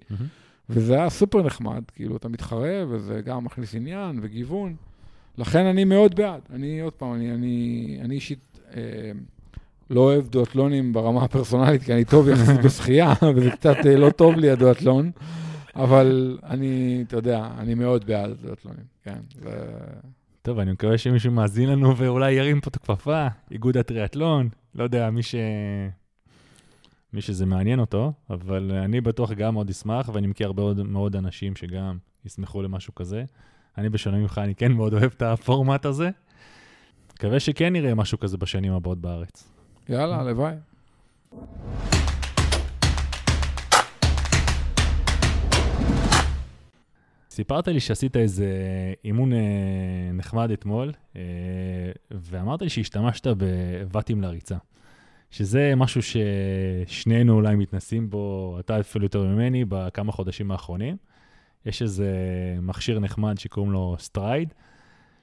וזה היה סופר נחמד, כאילו, אתה מתחרה, וזה גם מכניס עניין וגיוון. לכן אני מאוד בעד. אני, עוד פעם, אני, אני, אני אישית אה, לא אוהב דואטלונים ברמה הפרסונלית, כי אני טוב יחסית בשחייה, וזה קצת אה, לא טוב לי הדואטלון, אבל אני, אתה יודע, אני מאוד בעד דואטלונים, כן. זה... טוב, אני מקווה שמישהו מאזין לנו ואולי ירים פה את הכפפה, איגוד הטריאטלון, לא יודע, מי ש... מי שזה מעניין אותו, אבל אני בטוח גם מאוד אשמח, ואני מכיר הרבה מאוד, מאוד אנשים שגם ישמחו למשהו כזה. אני בשונה ממך, אני כן מאוד אוהב את הפורמט הזה. מקווה שכן נראה משהו כזה בשנים הבאות בארץ. יאללה, הלוואי. סיפרת לי שעשית איזה אימון אה, נחמד אתמול, אה, ואמרת לי שהשתמשת בבתים לריצה. שזה משהו ששנינו אולי מתנסים בו, אתה אפילו יותר ממני, בכמה חודשים האחרונים. יש איזה מכשיר נחמד שקוראים לו Stryd,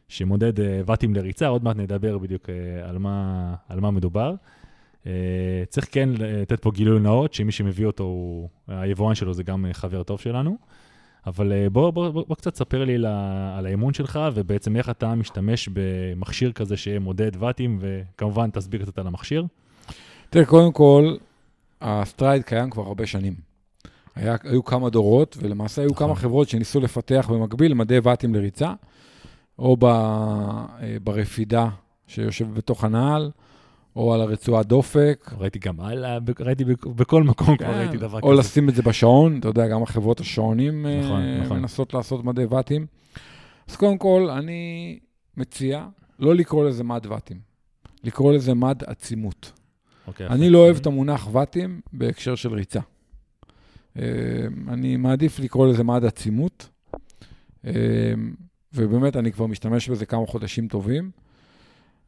שמודד אה, ואטים לריצה, עוד מעט נדבר בדיוק על מה, על מה מדובר. צריך כן לתת פה גילוי נאות, שמי שמביא אותו, היבואן שלו זה גם חבר טוב שלנו. אבל אה, בוא, בוא, בוא, בוא קצת ספר לי על ה- על האימון שלך, ובעצם איך אתה משתמש במכשיר כזה שמודד ואטים, וכמובן תסביר קצת על המכשיר. תראה, קודם כל, ה-Stryd קיים כבר הרבה שנים. היה, היו כמה דורות, ולמעשה היו נכון. כמה חברות שניסו לפתח במקביל מדי ואטים לריצה, או ב, אה, ברפידה שיושב בתוך הנעל, או על הרצועת דופק. ראיתי גם הלאה, ראיתי בכ- בכל מקום כבר כן, ראיתי דבר או כזה. לשים את זה בשעון, אתה יודע, גם החברות השעונים אה, נכון, נכון. מנסות לעשות מדי ואטים. אז קודם כל, אני מציע לא לקרוא לזה מד ואטים, לקרוא לזה מד עצימות. אוקיי, אני. לא אוהב את המונח ואטים בהקשר של ריצה. אה, אני מעדיף לקרוא לזה מד עצימות, אה, ובאמת, אני כבר משתמש בזה כמה חודשים טובים,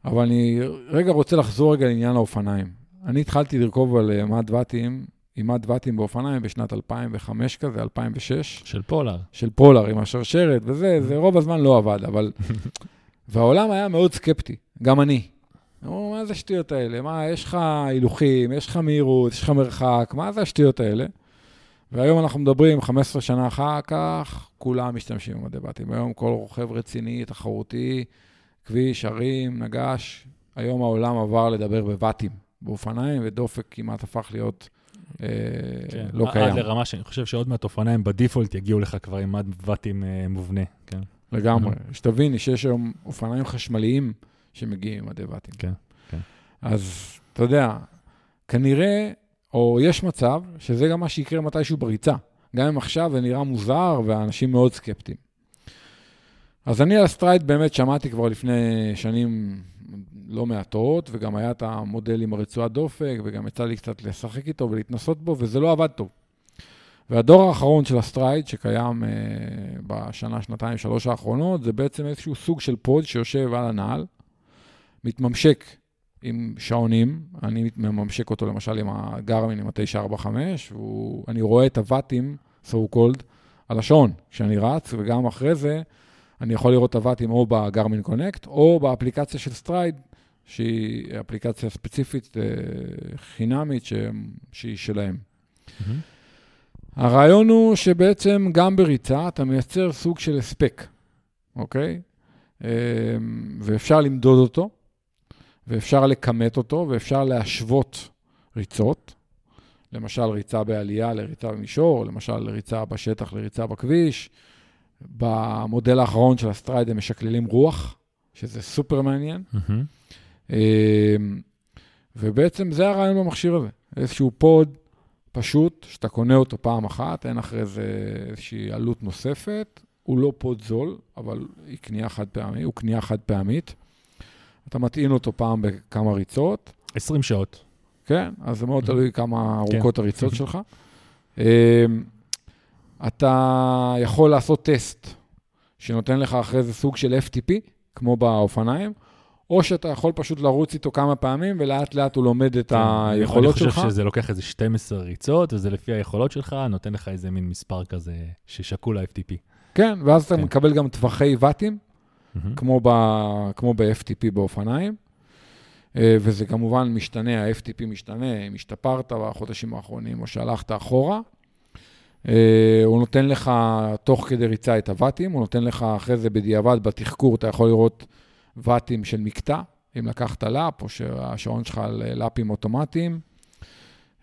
אבל אני רגע רוצה לחזור רגע לעניין האופניים. אני התחלתי לרכוב על אה, מד ואטים, עם מד ואטים באופניים בשנת 2005 כזה, 2006, של פולר. של פולר עם השרשרת וזה, זה רוב הזמן לא עבד, אבל... והעולם היה מאוד סקפטי, גם אני. אמרו, מה זה השטויות האלה? מה, יש לך הילוכים, יש לך מהירות, יש לך מרחק, מה זה השטויות האלה? והיום אנחנו מדברים, 15 שנה אחר כך, כולם משתמשים במדי בתים. היום כל רוכב רציני, תחרותי, כביש, ערים, נגש, היום העולם עבר לדבר בבתים, באופניים, ודופק כמעט הפך להיות אה, כן. לא עד קיים. לרמה שאני חושב שעוד מעט אופניים בדיפולט יגיעו לך כבר עם מד ואטים אה, מובנה, כן. לגמרי. שתבין שיש היום אופניים חשמליים שמגיעים עם מדי ואטים. כן, כן. אז אתה יודע, כנראה, או יש מצב, שזה גם מה שיקרה מתישהו בריצה. גם אם עכשיו זה נראה מוזר והאנשים מאוד סקפטיים. אז אני על ה-Stryd באמת שמעתי כבר לפני שנים לא מעטות, וגם היה את המודל עם הרצועת דופק, וגם יצא לי קצת לשחק איתו ולהתנסות בו, וזה לא עבד טוב. והדור האחרון של ה-Stryd, שקיים אה, בשנה, שנתיים, שלוש האחרונות, זה בעצם איזשהו סוג של pod שיושב על הנעל, מתממשק עם שעונים, אני מממשק אותו למשל עם הגרמין, עם ה-945, ואני רואה את הוואטים, so called, על השעון כשאני רץ, וגם אחרי זה אני יכול לראות את הוואטים או בגרמין קונקט, או באפליקציה של Stryd, שהיא אפליקציה ספציפית אה, חינמית ש... שהיא שלהם. מהמם. הרעיון הוא שבעצם גם בריצה אתה מייצר סוג של הספק, אוקיי? אמ, ואפשר למדוד אותו, ואפשר לכמת אותו, ואפשר להשוות ריצות. למשל, ריצה בעלייה לריצה במישור, למשל, ריצה בשטח לריצה בכביש. במודל האחרון של ה-Stryd הם משקללים רוח, שזה סופר מעניין. אמ, ובעצם זה הרעיון במכשיר הזה, איזשהו pod פשוט, שאתה קונה אותו פעם אחת, אין אחרי זה איזושהי עלות נוספת. הוא לא pod זול, אבל היא קנייה חד פעמית, הוא קנייה חד פעמית. אתה מטעין אותו פעם בכמה ריצות, 20 שעות. כן? אז זה מאוד. תלוי כמה כן. ארוכות הריצות שלך. אתה יכול לעשות טסט שנותן לך אחרי זה סוג של FTP, כמו באופניים, או שאתה יכול פשוט לרוץ איתו כמה פעמים, ולאט לאט הוא לומד את היכולות שלך. כן, אני חושב שזה לוקח איזה 12 ריצות, וזה לפי היכולות שלך, נותן לך איזה מין מספר כזה ששקול ל-FTP. כן, ואז אתה כן. מקבל גם טווחי ואטים, מהמם. כמו, ב, כמו ב-FTP באופניים. אה, וזה כמובן משתנה, ה-FTP משתנה, אם השתפרת בחודשים האחרונים או שהלכת אחורה. אה, הוא נותן לך תוך כדי ריצה את הוואטים, הוא נותן לך אחרי זה בדיעבד בתחקור, אתה יכול לראות ואטים של מקטע, אם לקחת לאפ או שהשעון שלך על לאפים אוטומטיים,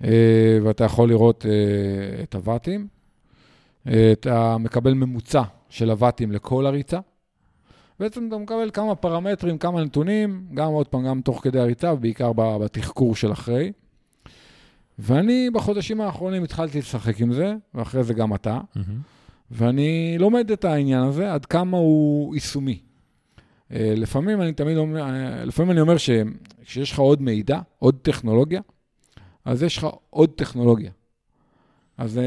אה, ואתה יכול לראות אה, את הוואטים. אה, אתה מקבל ממוצע של הוואטים לכל הריצה. בעצם אתה מקבל כמה פרמטרים, כמה נתונים, גם עוד פעם, גם תוך כדי הריצה, ובעיקר בתחקור של אחרי. ואני בחודשים האחרונים התחלתי לשחק עם זה, ואחרי זה גם אתה, מהמם. ואני לומד את העניין הזה, עד כמה הוא יישומי. אה, לפעמים אני תמיד אומר, אה, לפעמים אני אומר שכשיש לך עוד מידע, עוד טכנולוגיה, אז יש לך עוד טכנולוגיה. אז, אה,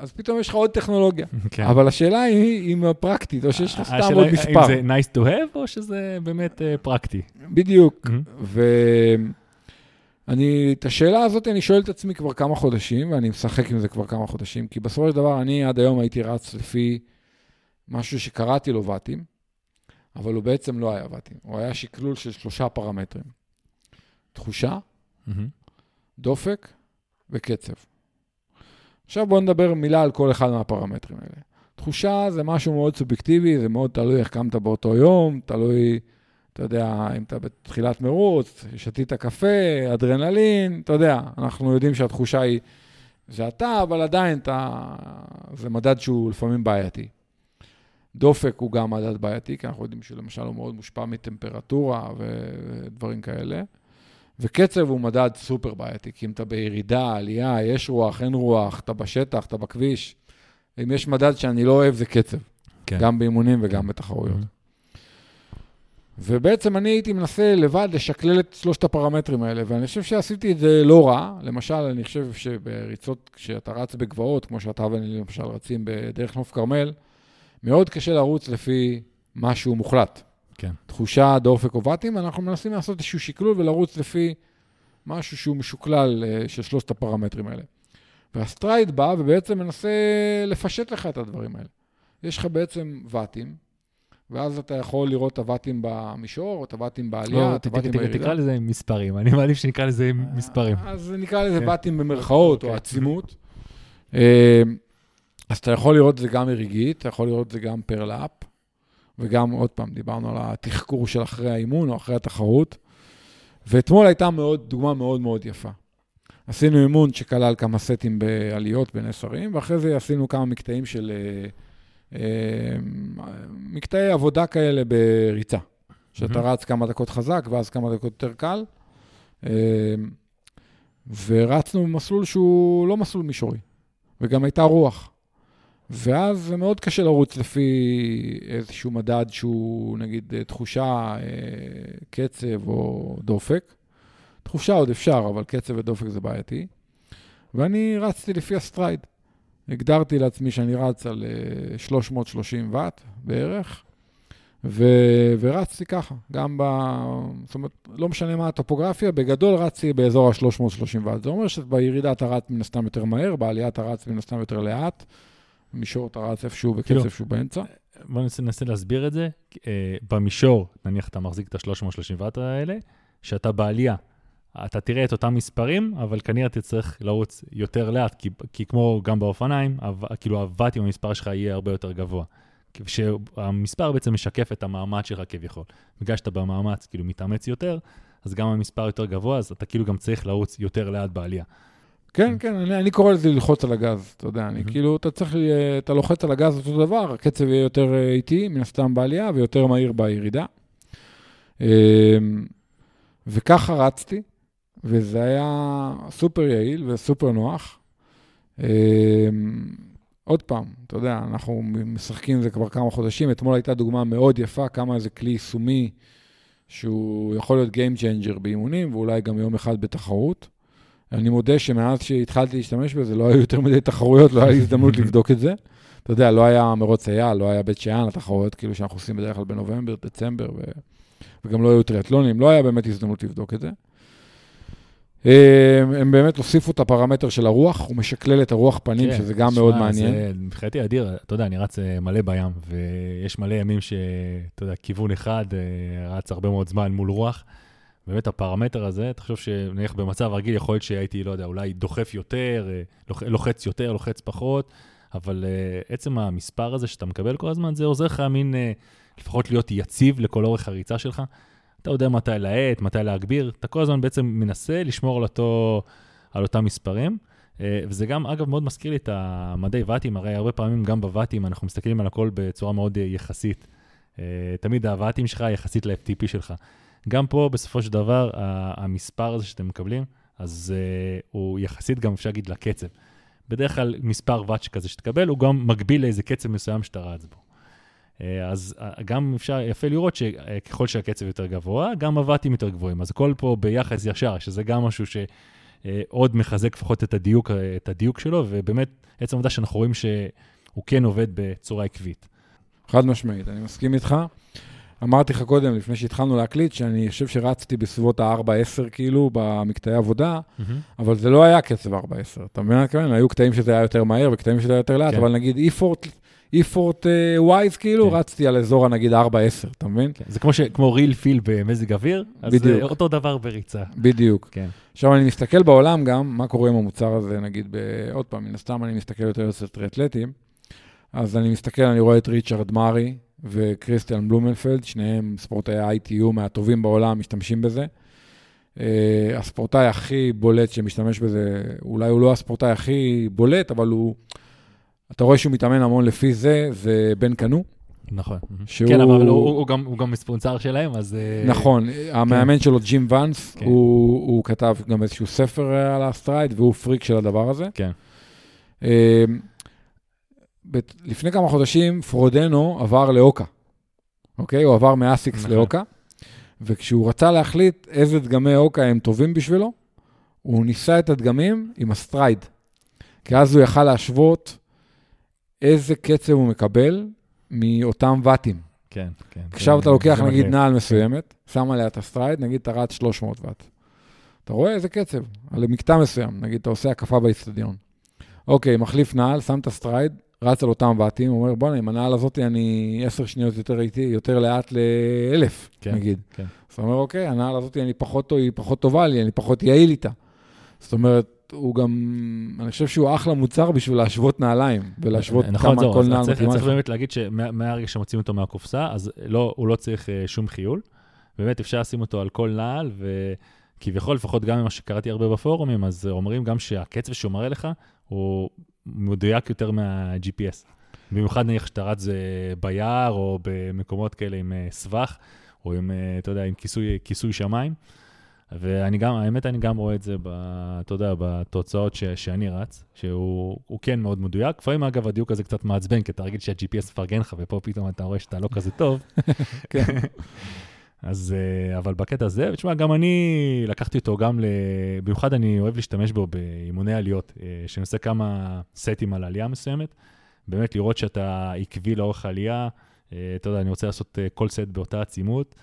אז פתאום יש לך עוד טכנולוגיה. כן. אבל השאלה היא אם פרקטית, או שיש לך סתם עוד מספר. האם זה nice to have, או שזה באמת אה, פרקטי? בדיוק. מהמם. ואני, את השאלה הזאת אני שואל את עצמי כבר כמה חודשים, ואני משחק עם זה כבר כמה חודשים, כי בסופו של דבר אני עד היום הייתי רץ לפי משהו שקראתי לו ואטים, אבל הוא בעצם לא היה ואטים, הוא היה שקלול של שלושה פרמטרים. תחושה, מהמם. דופק וקצב. עכשיו בואו נדבר מילה על כל אחד מהפרמטרים האלה. תחושה זה משהו מאוד סובייקטיבי, זה מאוד תלוי איך קמת באותו יום, תלוי, אתה יודע, אם אתה בתחילת מרוץ, שתית קפה, אדרנלין, אתה יודע, אנחנו יודעים שהתחושה היא זה אתה, אבל עדיין אתה... זה מדד שהוא לפעמים בעייתי. דופק הוא גם מדד בעייתי, כי אנחנו יודעים שלמשל הוא מאוד מושפע מטמפרטורה ודברים כאלה. וקצב הוא מדד סופר בעייתי, כי אם אתה בירידה, עלייה, יש רוח, אין רוח, אתה בשטח, אתה בכביש. אם יש מדד שאני לא אוהב, זה קצב. כן. גם באימונים וגם. בתחרויות. ובעצם אני הייתי מנסה לבד לשקלל את שלושת הפרמטרים האלה, ואני חושב שעשיתי את זה לא רע. למשל, אני חושב שבריצות, כשאתה רץ בגבעות, כמו שאתה ואני למשל רצים בדרך נוף כרמל, מאוד קשה לרוץ לפי משהו מוחלט. כן. תחושה, דופק או ואטים, אנחנו מנסים לעשות איזשהו שקלול ולרוץ לפי משהו שהוא משוקלל אה, של שלושת הפרמטרים האלה. וה-Stryd בא ובעצם מנסה לפשט לך את הדברים האלה. יש לך בעצם ואטים, ואז אתה יכול לראות את הוואטים במישור, את הוואטים בעלייה, לא, את הוואטים בירידה. תקרא לזה מספרים, אני מעדיף שנקרא לזה מספרים. אז נקרא לזה כן. ואטים במרכאות, או אוקיי. עצימות. אה, אז אתה יכול לראות את זה גם מרגעית, אתה יכול לראות את זה גם per lap, וגם, עוד פעם, דיברנו על התחקור של אחרי האימון או אחרי התחרות. ואתמול הייתה מאוד, דוגמה מאוד מאוד יפה. עשינו אימון שכלל כמה סטים בעליות בין עשרים, ואחרי זה עשינו כמה מקטעים של... אה, אה, מקטעי עבודה כאלה בריצה. שאתה רץ כמה דקות חזק, ואז כמה דקות יותר קל. אה, ורצנו במסלול שהוא לא מסלול מישורי, וגם הייתה רוח. ואז זה מאוד קשה לרוץ לפי איזשהו מדד שהוא, נגיד, תחושה, אה, קצב או דופק. תחושה עוד אפשר, אבל קצב ודופק זה בעייתי. ואני רצתי לפי ה-Stryd. הגדרתי לעצמי שאני רץ על 330 אה, ואט בערך, ו... ורצתי ככה, גם ב... זאת אומרת, לא משנה מה הטופוגרפיה, בגדול רצתי באזור ה-330 ואט. זה אומר שבירידה אתה רץ מן הסתם יותר מהר, בעלייה אתה רץ מן הסתם יותר לאט. מישור אתה רץ איפשהו בקצב כאילו, שהוא באמצע. בוא ננסה להסביר את זה. אה, במישור, נניח אתה מחזיק את ה-330 ואט האלה, שאתה בעלייה, אתה תראה את אותם מספרים, אבל כנראה תצטרך לרוץ יותר לאט, כי, כי כמו גם באופניים, כאילו הוואטים המספר שלך יהיה הרבה יותר גבוה. שהמספר בעצם משקף את המאמץ שלך כביכול. בגלל שאתה במאמץ, כאילו מתאמץ יותר, אז גם המספר יותר גבוה, אז אתה כאילו גם צריך לרוץ יותר לאט בעלייה. כן, כן, אני, אני קורא לזה ללחוץ על הגז, אתה יודע, אני mm-hmm. כאילו, אתה צריך, אתה לוחץ על הגז אותו דבר, הקצב יהיה יותר אה, איטי, מן הסתם בעלייה, ויותר מהיר בירידה. אמ, וככה רצתי, וזה היה סופר יעיל וסופר נוח. אמ, עוד פעם, אתה יודע, אנחנו משחקים עם זה כבר כמה חודשים, אתמול הייתה דוגמה מאוד יפה, כמה איזה כלי יישומי שהוא יכול להיות Game Changer באימונים, ואולי גם יום אחד בתחרות. אני מודה שמאז שהתחלתי להשתמש בזה, לא היו יותר מדי תחרויות, לא לי הזדמנות לבדוק את זה. אתה יודע, לא היה מרוץ אייל, לא היה בית שאן, התחרויות כאילו שאנחנו עושים בדרך כלל בנובמבר, דצמבר, ו... וגם לא היו טריאטלונים, לא היה באמת הזדמנות לבדוק את זה. הם, הם באמת הוסיפו את הפרמטר של הרוח, הוא משקלל את הרוח פנים, כן, שזה גם שמה, מאוד מעניין. מבחינתי אדיר, אתה יודע, אני רץ אה, מלא בים, ויש מלא ימים שאתה יודע, כיוון אחד, אה, רץ הרבה מאוד זמן מול רוח. באמת הפרמטר הזה, תחשוב שנניח במצב רגיל יכול להיות שהייתי, לא יודע, אולי דוחף יותר, אה, לוחץ יותר, לוחץ פחות, אבל עצם המספר הזה שאתה מקבל כל הזמן, זה עוזר לך מין, לפחות להיות יציב לכל אורך הריצה שלך. אתה יודע מתי להאט, מתי להגביר, אתה כל הזמן בעצם מנסה לשמור על, אותו, על אותם מספרים. Uh, וזה גם, אגב, מאוד מזכיר לי את המדי ואטים, הרי הרבה פעמים גם בוואטים אנחנו מסתכלים על הכל בצורה מאוד יחסית. Uh, תמיד הוואטים שלך יחסית ל-FTP שלך. גם פה, בסופו של דבר, המספר הזה שאתם מקבלים, אז הוא יחסית גם, אפשר להגיד, לקצב. בדרך כלל מספר ואץ' כזה שתקבל, הוא גם מקביל לאיזה קצב מסוים שאתה רץ בו. Uh, אז uh, גם אפשר, יפה לראות שככל שהקצב יותר גבוה, גם הוואטים יותר גבוהים. אז הכל פה ביחס ישר, שזה גם משהו שעוד מחזק לפחות את הדיוק, את הדיוק שלו, ובאמת, עצם העובדה שאנחנו רואים שהוא כן עובד בצורה עקבית. חד משמעית, אני מסכים איתך. אמרתי לך קודם, לפני שהתחלנו להקליט, שאני חושב שרצתי בסביבות ה-4-10 כאילו, במקטעי עבודה, mm-hmm. אבל זה לא היה קצב 4-10. אתה מבין מה אני מתכוון? היו קטעים שזה היה יותר מהר וקטעים שזה היה יותר לאט, כן. אבל נגיד אי-פורט... אי-פורט ווייז, כאילו, כן. רצתי על אזור הנגיד 4-10, אתה מבין? כן. זה כמו, ש... כמו ריל פיל במזג אוויר, אז בדיוק. זה אותו דבר בריצה. בדיוק. כן. עכשיו, אני מסתכל בעולם גם, מה קורה עם המוצר הזה, נגיד, ב... עוד פעם, מן הסתם אני מסתכל יותר אצל טריאטלטים, אז אני מסתכל, אני רואה את ריצ'רד מארי, וקריסטיאן בלומנפלד, שניהם ספורטאי ITU מהטובים בעולם, משתמשים בזה. אה, הספורטאי הכי בולט שמשתמש בזה, אולי הוא לא הספורטאי הכי בולט, אבל הוא, אתה רואה שהוא מתאמן המון לפי זה, זה בן קנוט. נכון. שהוא... כן, אבל הוא, הוא, גם, הוא גם מספונסר שלהם, אז... אה, נכון, המאמן שלו, ג'ים ואנס, כן. הוא, הוא כתב גם איזשהו ספר אה, על ה Stryd, והוא פריק של הדבר הזה. כן. אה, בת- לפני כמה חודשים פרודנו עבר ל Hoka, אוקיי? הוא עבר מ Asics נכון. ל Hoka, וכשהוא רצה להחליט איזה דגמי Hoka הם טובים בשבילו, הוא ניסה את הדגמים עם ה Stryd. כי אז הוא יכל להשוות איזה קצב הוא מקבל מאותם ואטים. כן, כן. עכשיו אתה לוקח נגיד. נעל מסוימת, שם עליה את ה Stryd, נגיד אתה רץ 300 ואט. אתה רואה איזה קצב, על מקטע מסוים, נגיד אתה עושה הקפה באיצטדיון. אוקיי, מחליף נעל, שם את ה Stryd, רץ על אותם ואטים, אומר בוא'נה, עם הנעל הזאת אני 10 שניות יותר איטי, יותר לאט לאלף, כן, נגיד. כן. אז אתה אומר, אוקיי, הנעל הזאת אני פחות, היא פחות טובה לי, אני פחות יעיל איתה. זאת אומרת, הוא גם, אני חושב שהוא אחלה מוצר בשביל להשוות נעליים, ולהשוות נכון, כמה כל נעל צריך, מתאימה צריך לך. באמת להגיד שמהרגע שמוציאים אותו מהקופסה, אז לא, הוא לא צריך אה, שום כיול. באמת אפשר לשים אותו על כל נעל, וכביכול, לפחות גם ממה שקראתי הרבה בפורומים, אז אומרים גם שהקצב שהוא מראה לך, הוא מדויק יותר מה-GPS. במיוחד נניח שאתה רץ אה, ביער, או במקומות כאלה עם אה, סבך, או עם, אתה יודע, עם כיסוי, כיסוי שמיים. ואני גם, האמת, אני גם רואה את זה, ב, אתה יודע, בתוצאות ש, שאני רץ, שהוא הוא כן מאוד מדויק. לפעמים, אגב, הדיוק הזה קצת מעצבן, כי אתה רגיל שה-GPS מפרגן לך, ופה פתאום אתה רואה שאתה לא כזה טוב. כן. אז, אה, אבל בקטע הזה, ותשמע, גם אני לקחתי אותו גם ל... במיוחד אני אוהב להשתמש בו באימוני עליות, אה, שאני עושה כמה סטים על עלייה מסוימת, באמת לראות שאתה עקבי לאורך העלייה, אה, אתה יודע, אני רוצה לעשות כל סט באותה עצימות,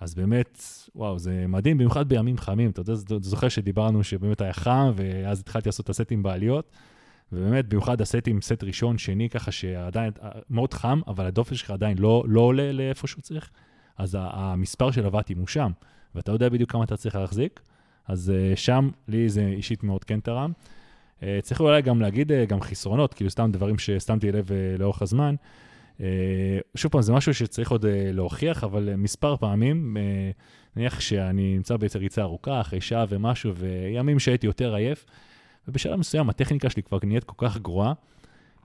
אז באמת, וואו, זה מדהים, במיוחד בימים חמים, אתה יודע, זוכר שדיברנו שבאמת היה חם, ואז התחלתי לעשות את הסטים בעליות, ובאמת, במיוחד הסטים, סט ראשון, שני, ככה שעדיין, אה, מאוד חם, אבל הדופן שלך עדיין לא, לא עולה לאיפה שהוא צריך. אז המספר של הוואטים הוא שם, ואתה יודע בדיוק כמה אתה צריך להחזיק, אז uh, שם לי זה אישית מאוד כן תרם. Uh, צריך אולי גם להגיד גם חסרונות, כאילו סתם דברים ששמתי לב לאורך הזמן. Uh, שוב פעם, זה משהו שצריך עוד uh, להוכיח, אבל uh, מספר פעמים, נניח שאני נמצא באיזה ריצה ארוכה, אחרי שעה ומשהו, וימים שהייתי יותר עייף, ובשלב מסוים הטכניקה שלי כבר נהיית כל כך גרועה,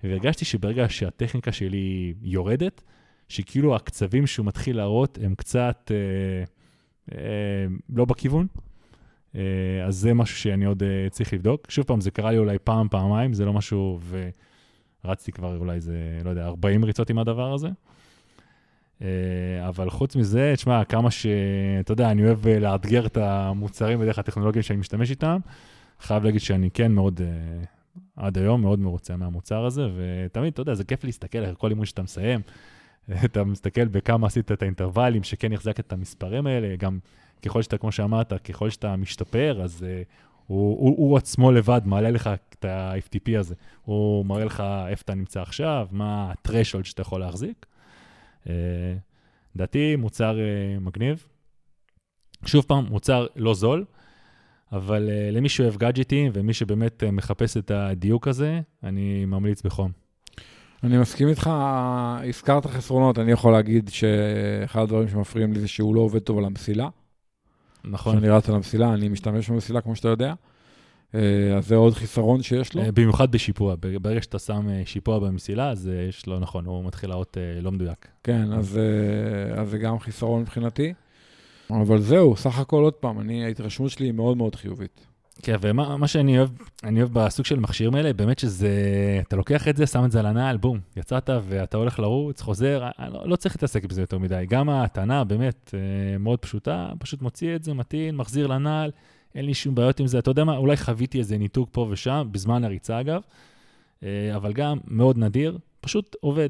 והרגשתי שברגע שהטכניקה שלי יורדת, שכאילו הקצבים שהוא מתחיל להראות הם קצת אה, אה, לא בכיוון. אה, אז זה משהו שאני עוד אה, צריך לבדוק. שוב פעם, זה קרה לי אולי פעם, פעמיים, זה לא משהו, ורצתי כבר אולי איזה, לא יודע, 40 ריצות עם הדבר הזה. אה, אבל חוץ מזה, תשמע, כמה ש... אתה יודע, אני אוהב אה, לאתגר את המוצרים בדרך הטכנולוגיה שאני משתמש איתם. חייב להגיד שאני כן מאוד, אה, עד היום, מאוד מרוצה מהמוצר הזה, ותמיד, אתה יודע, זה כיף להסתכל על כל אימון שאתה מסיים. אתה מסתכל בכמה עשית את האינטרוולים, שכן יחזק את המספרים האלה, גם ככל שאתה, כמו שאמרת, ככל שאתה משתפר, אז הוא, הוא, הוא עצמו לבד מעלה לך את ה-FTP הזה. הוא מראה לך איפה אתה נמצא עכשיו, מה ה-threshold שאתה יכול להחזיק. Uh, לדעתי, מוצר uh, מגניב. שוב פעם, מוצר לא זול, אבל uh, למי שאוהב גאדג'טים ומי שבאמת uh, מחפש את הדיוק הזה, אני ממליץ בחום. אני מסכים איתך, הזכרת חסרונות, אני יכול להגיד שאחד הדברים שמפריעים לי זה שהוא לא עובד טוב על המסילה. נכון. כשאני רץ על המסילה, אני משתמש במסילה, כמו שאתה יודע. אה, אז זה עוד חיסרון שיש לו. אה, במיוחד בשיפוע, ברגע שאתה שם אה, שיפוע במסילה, אז יש לו, נכון, הוא מתחיל להראות אה, לא מדויק. כן, אז, אז זה גם חיסרון מבחינתי. אבל זהו, סך הכל עוד פעם, אני, ההתרשמות שלי היא מאוד מאוד חיובית. כן, ומה מה שאני אוהב, אני אוהב בסוג של מכשירים האלה, באמת שזה, אתה לוקח את זה, שם את זה על הנעל, בום, יצאת ואתה הולך לרוץ, חוזר, אה, לא, לא צריך להתעסק בזה יותר מדי. גם ההטענה באמת אה, מאוד פשוטה, פשוט מוציא את זה, מטעין, מחזיר לנעל, אין לי שום בעיות עם זה. אתה יודע מה, אולי חוויתי איזה ניתוק פה ושם, בזמן הריצה אגב, אה, אבל גם מאוד נדיר, פשוט עובד.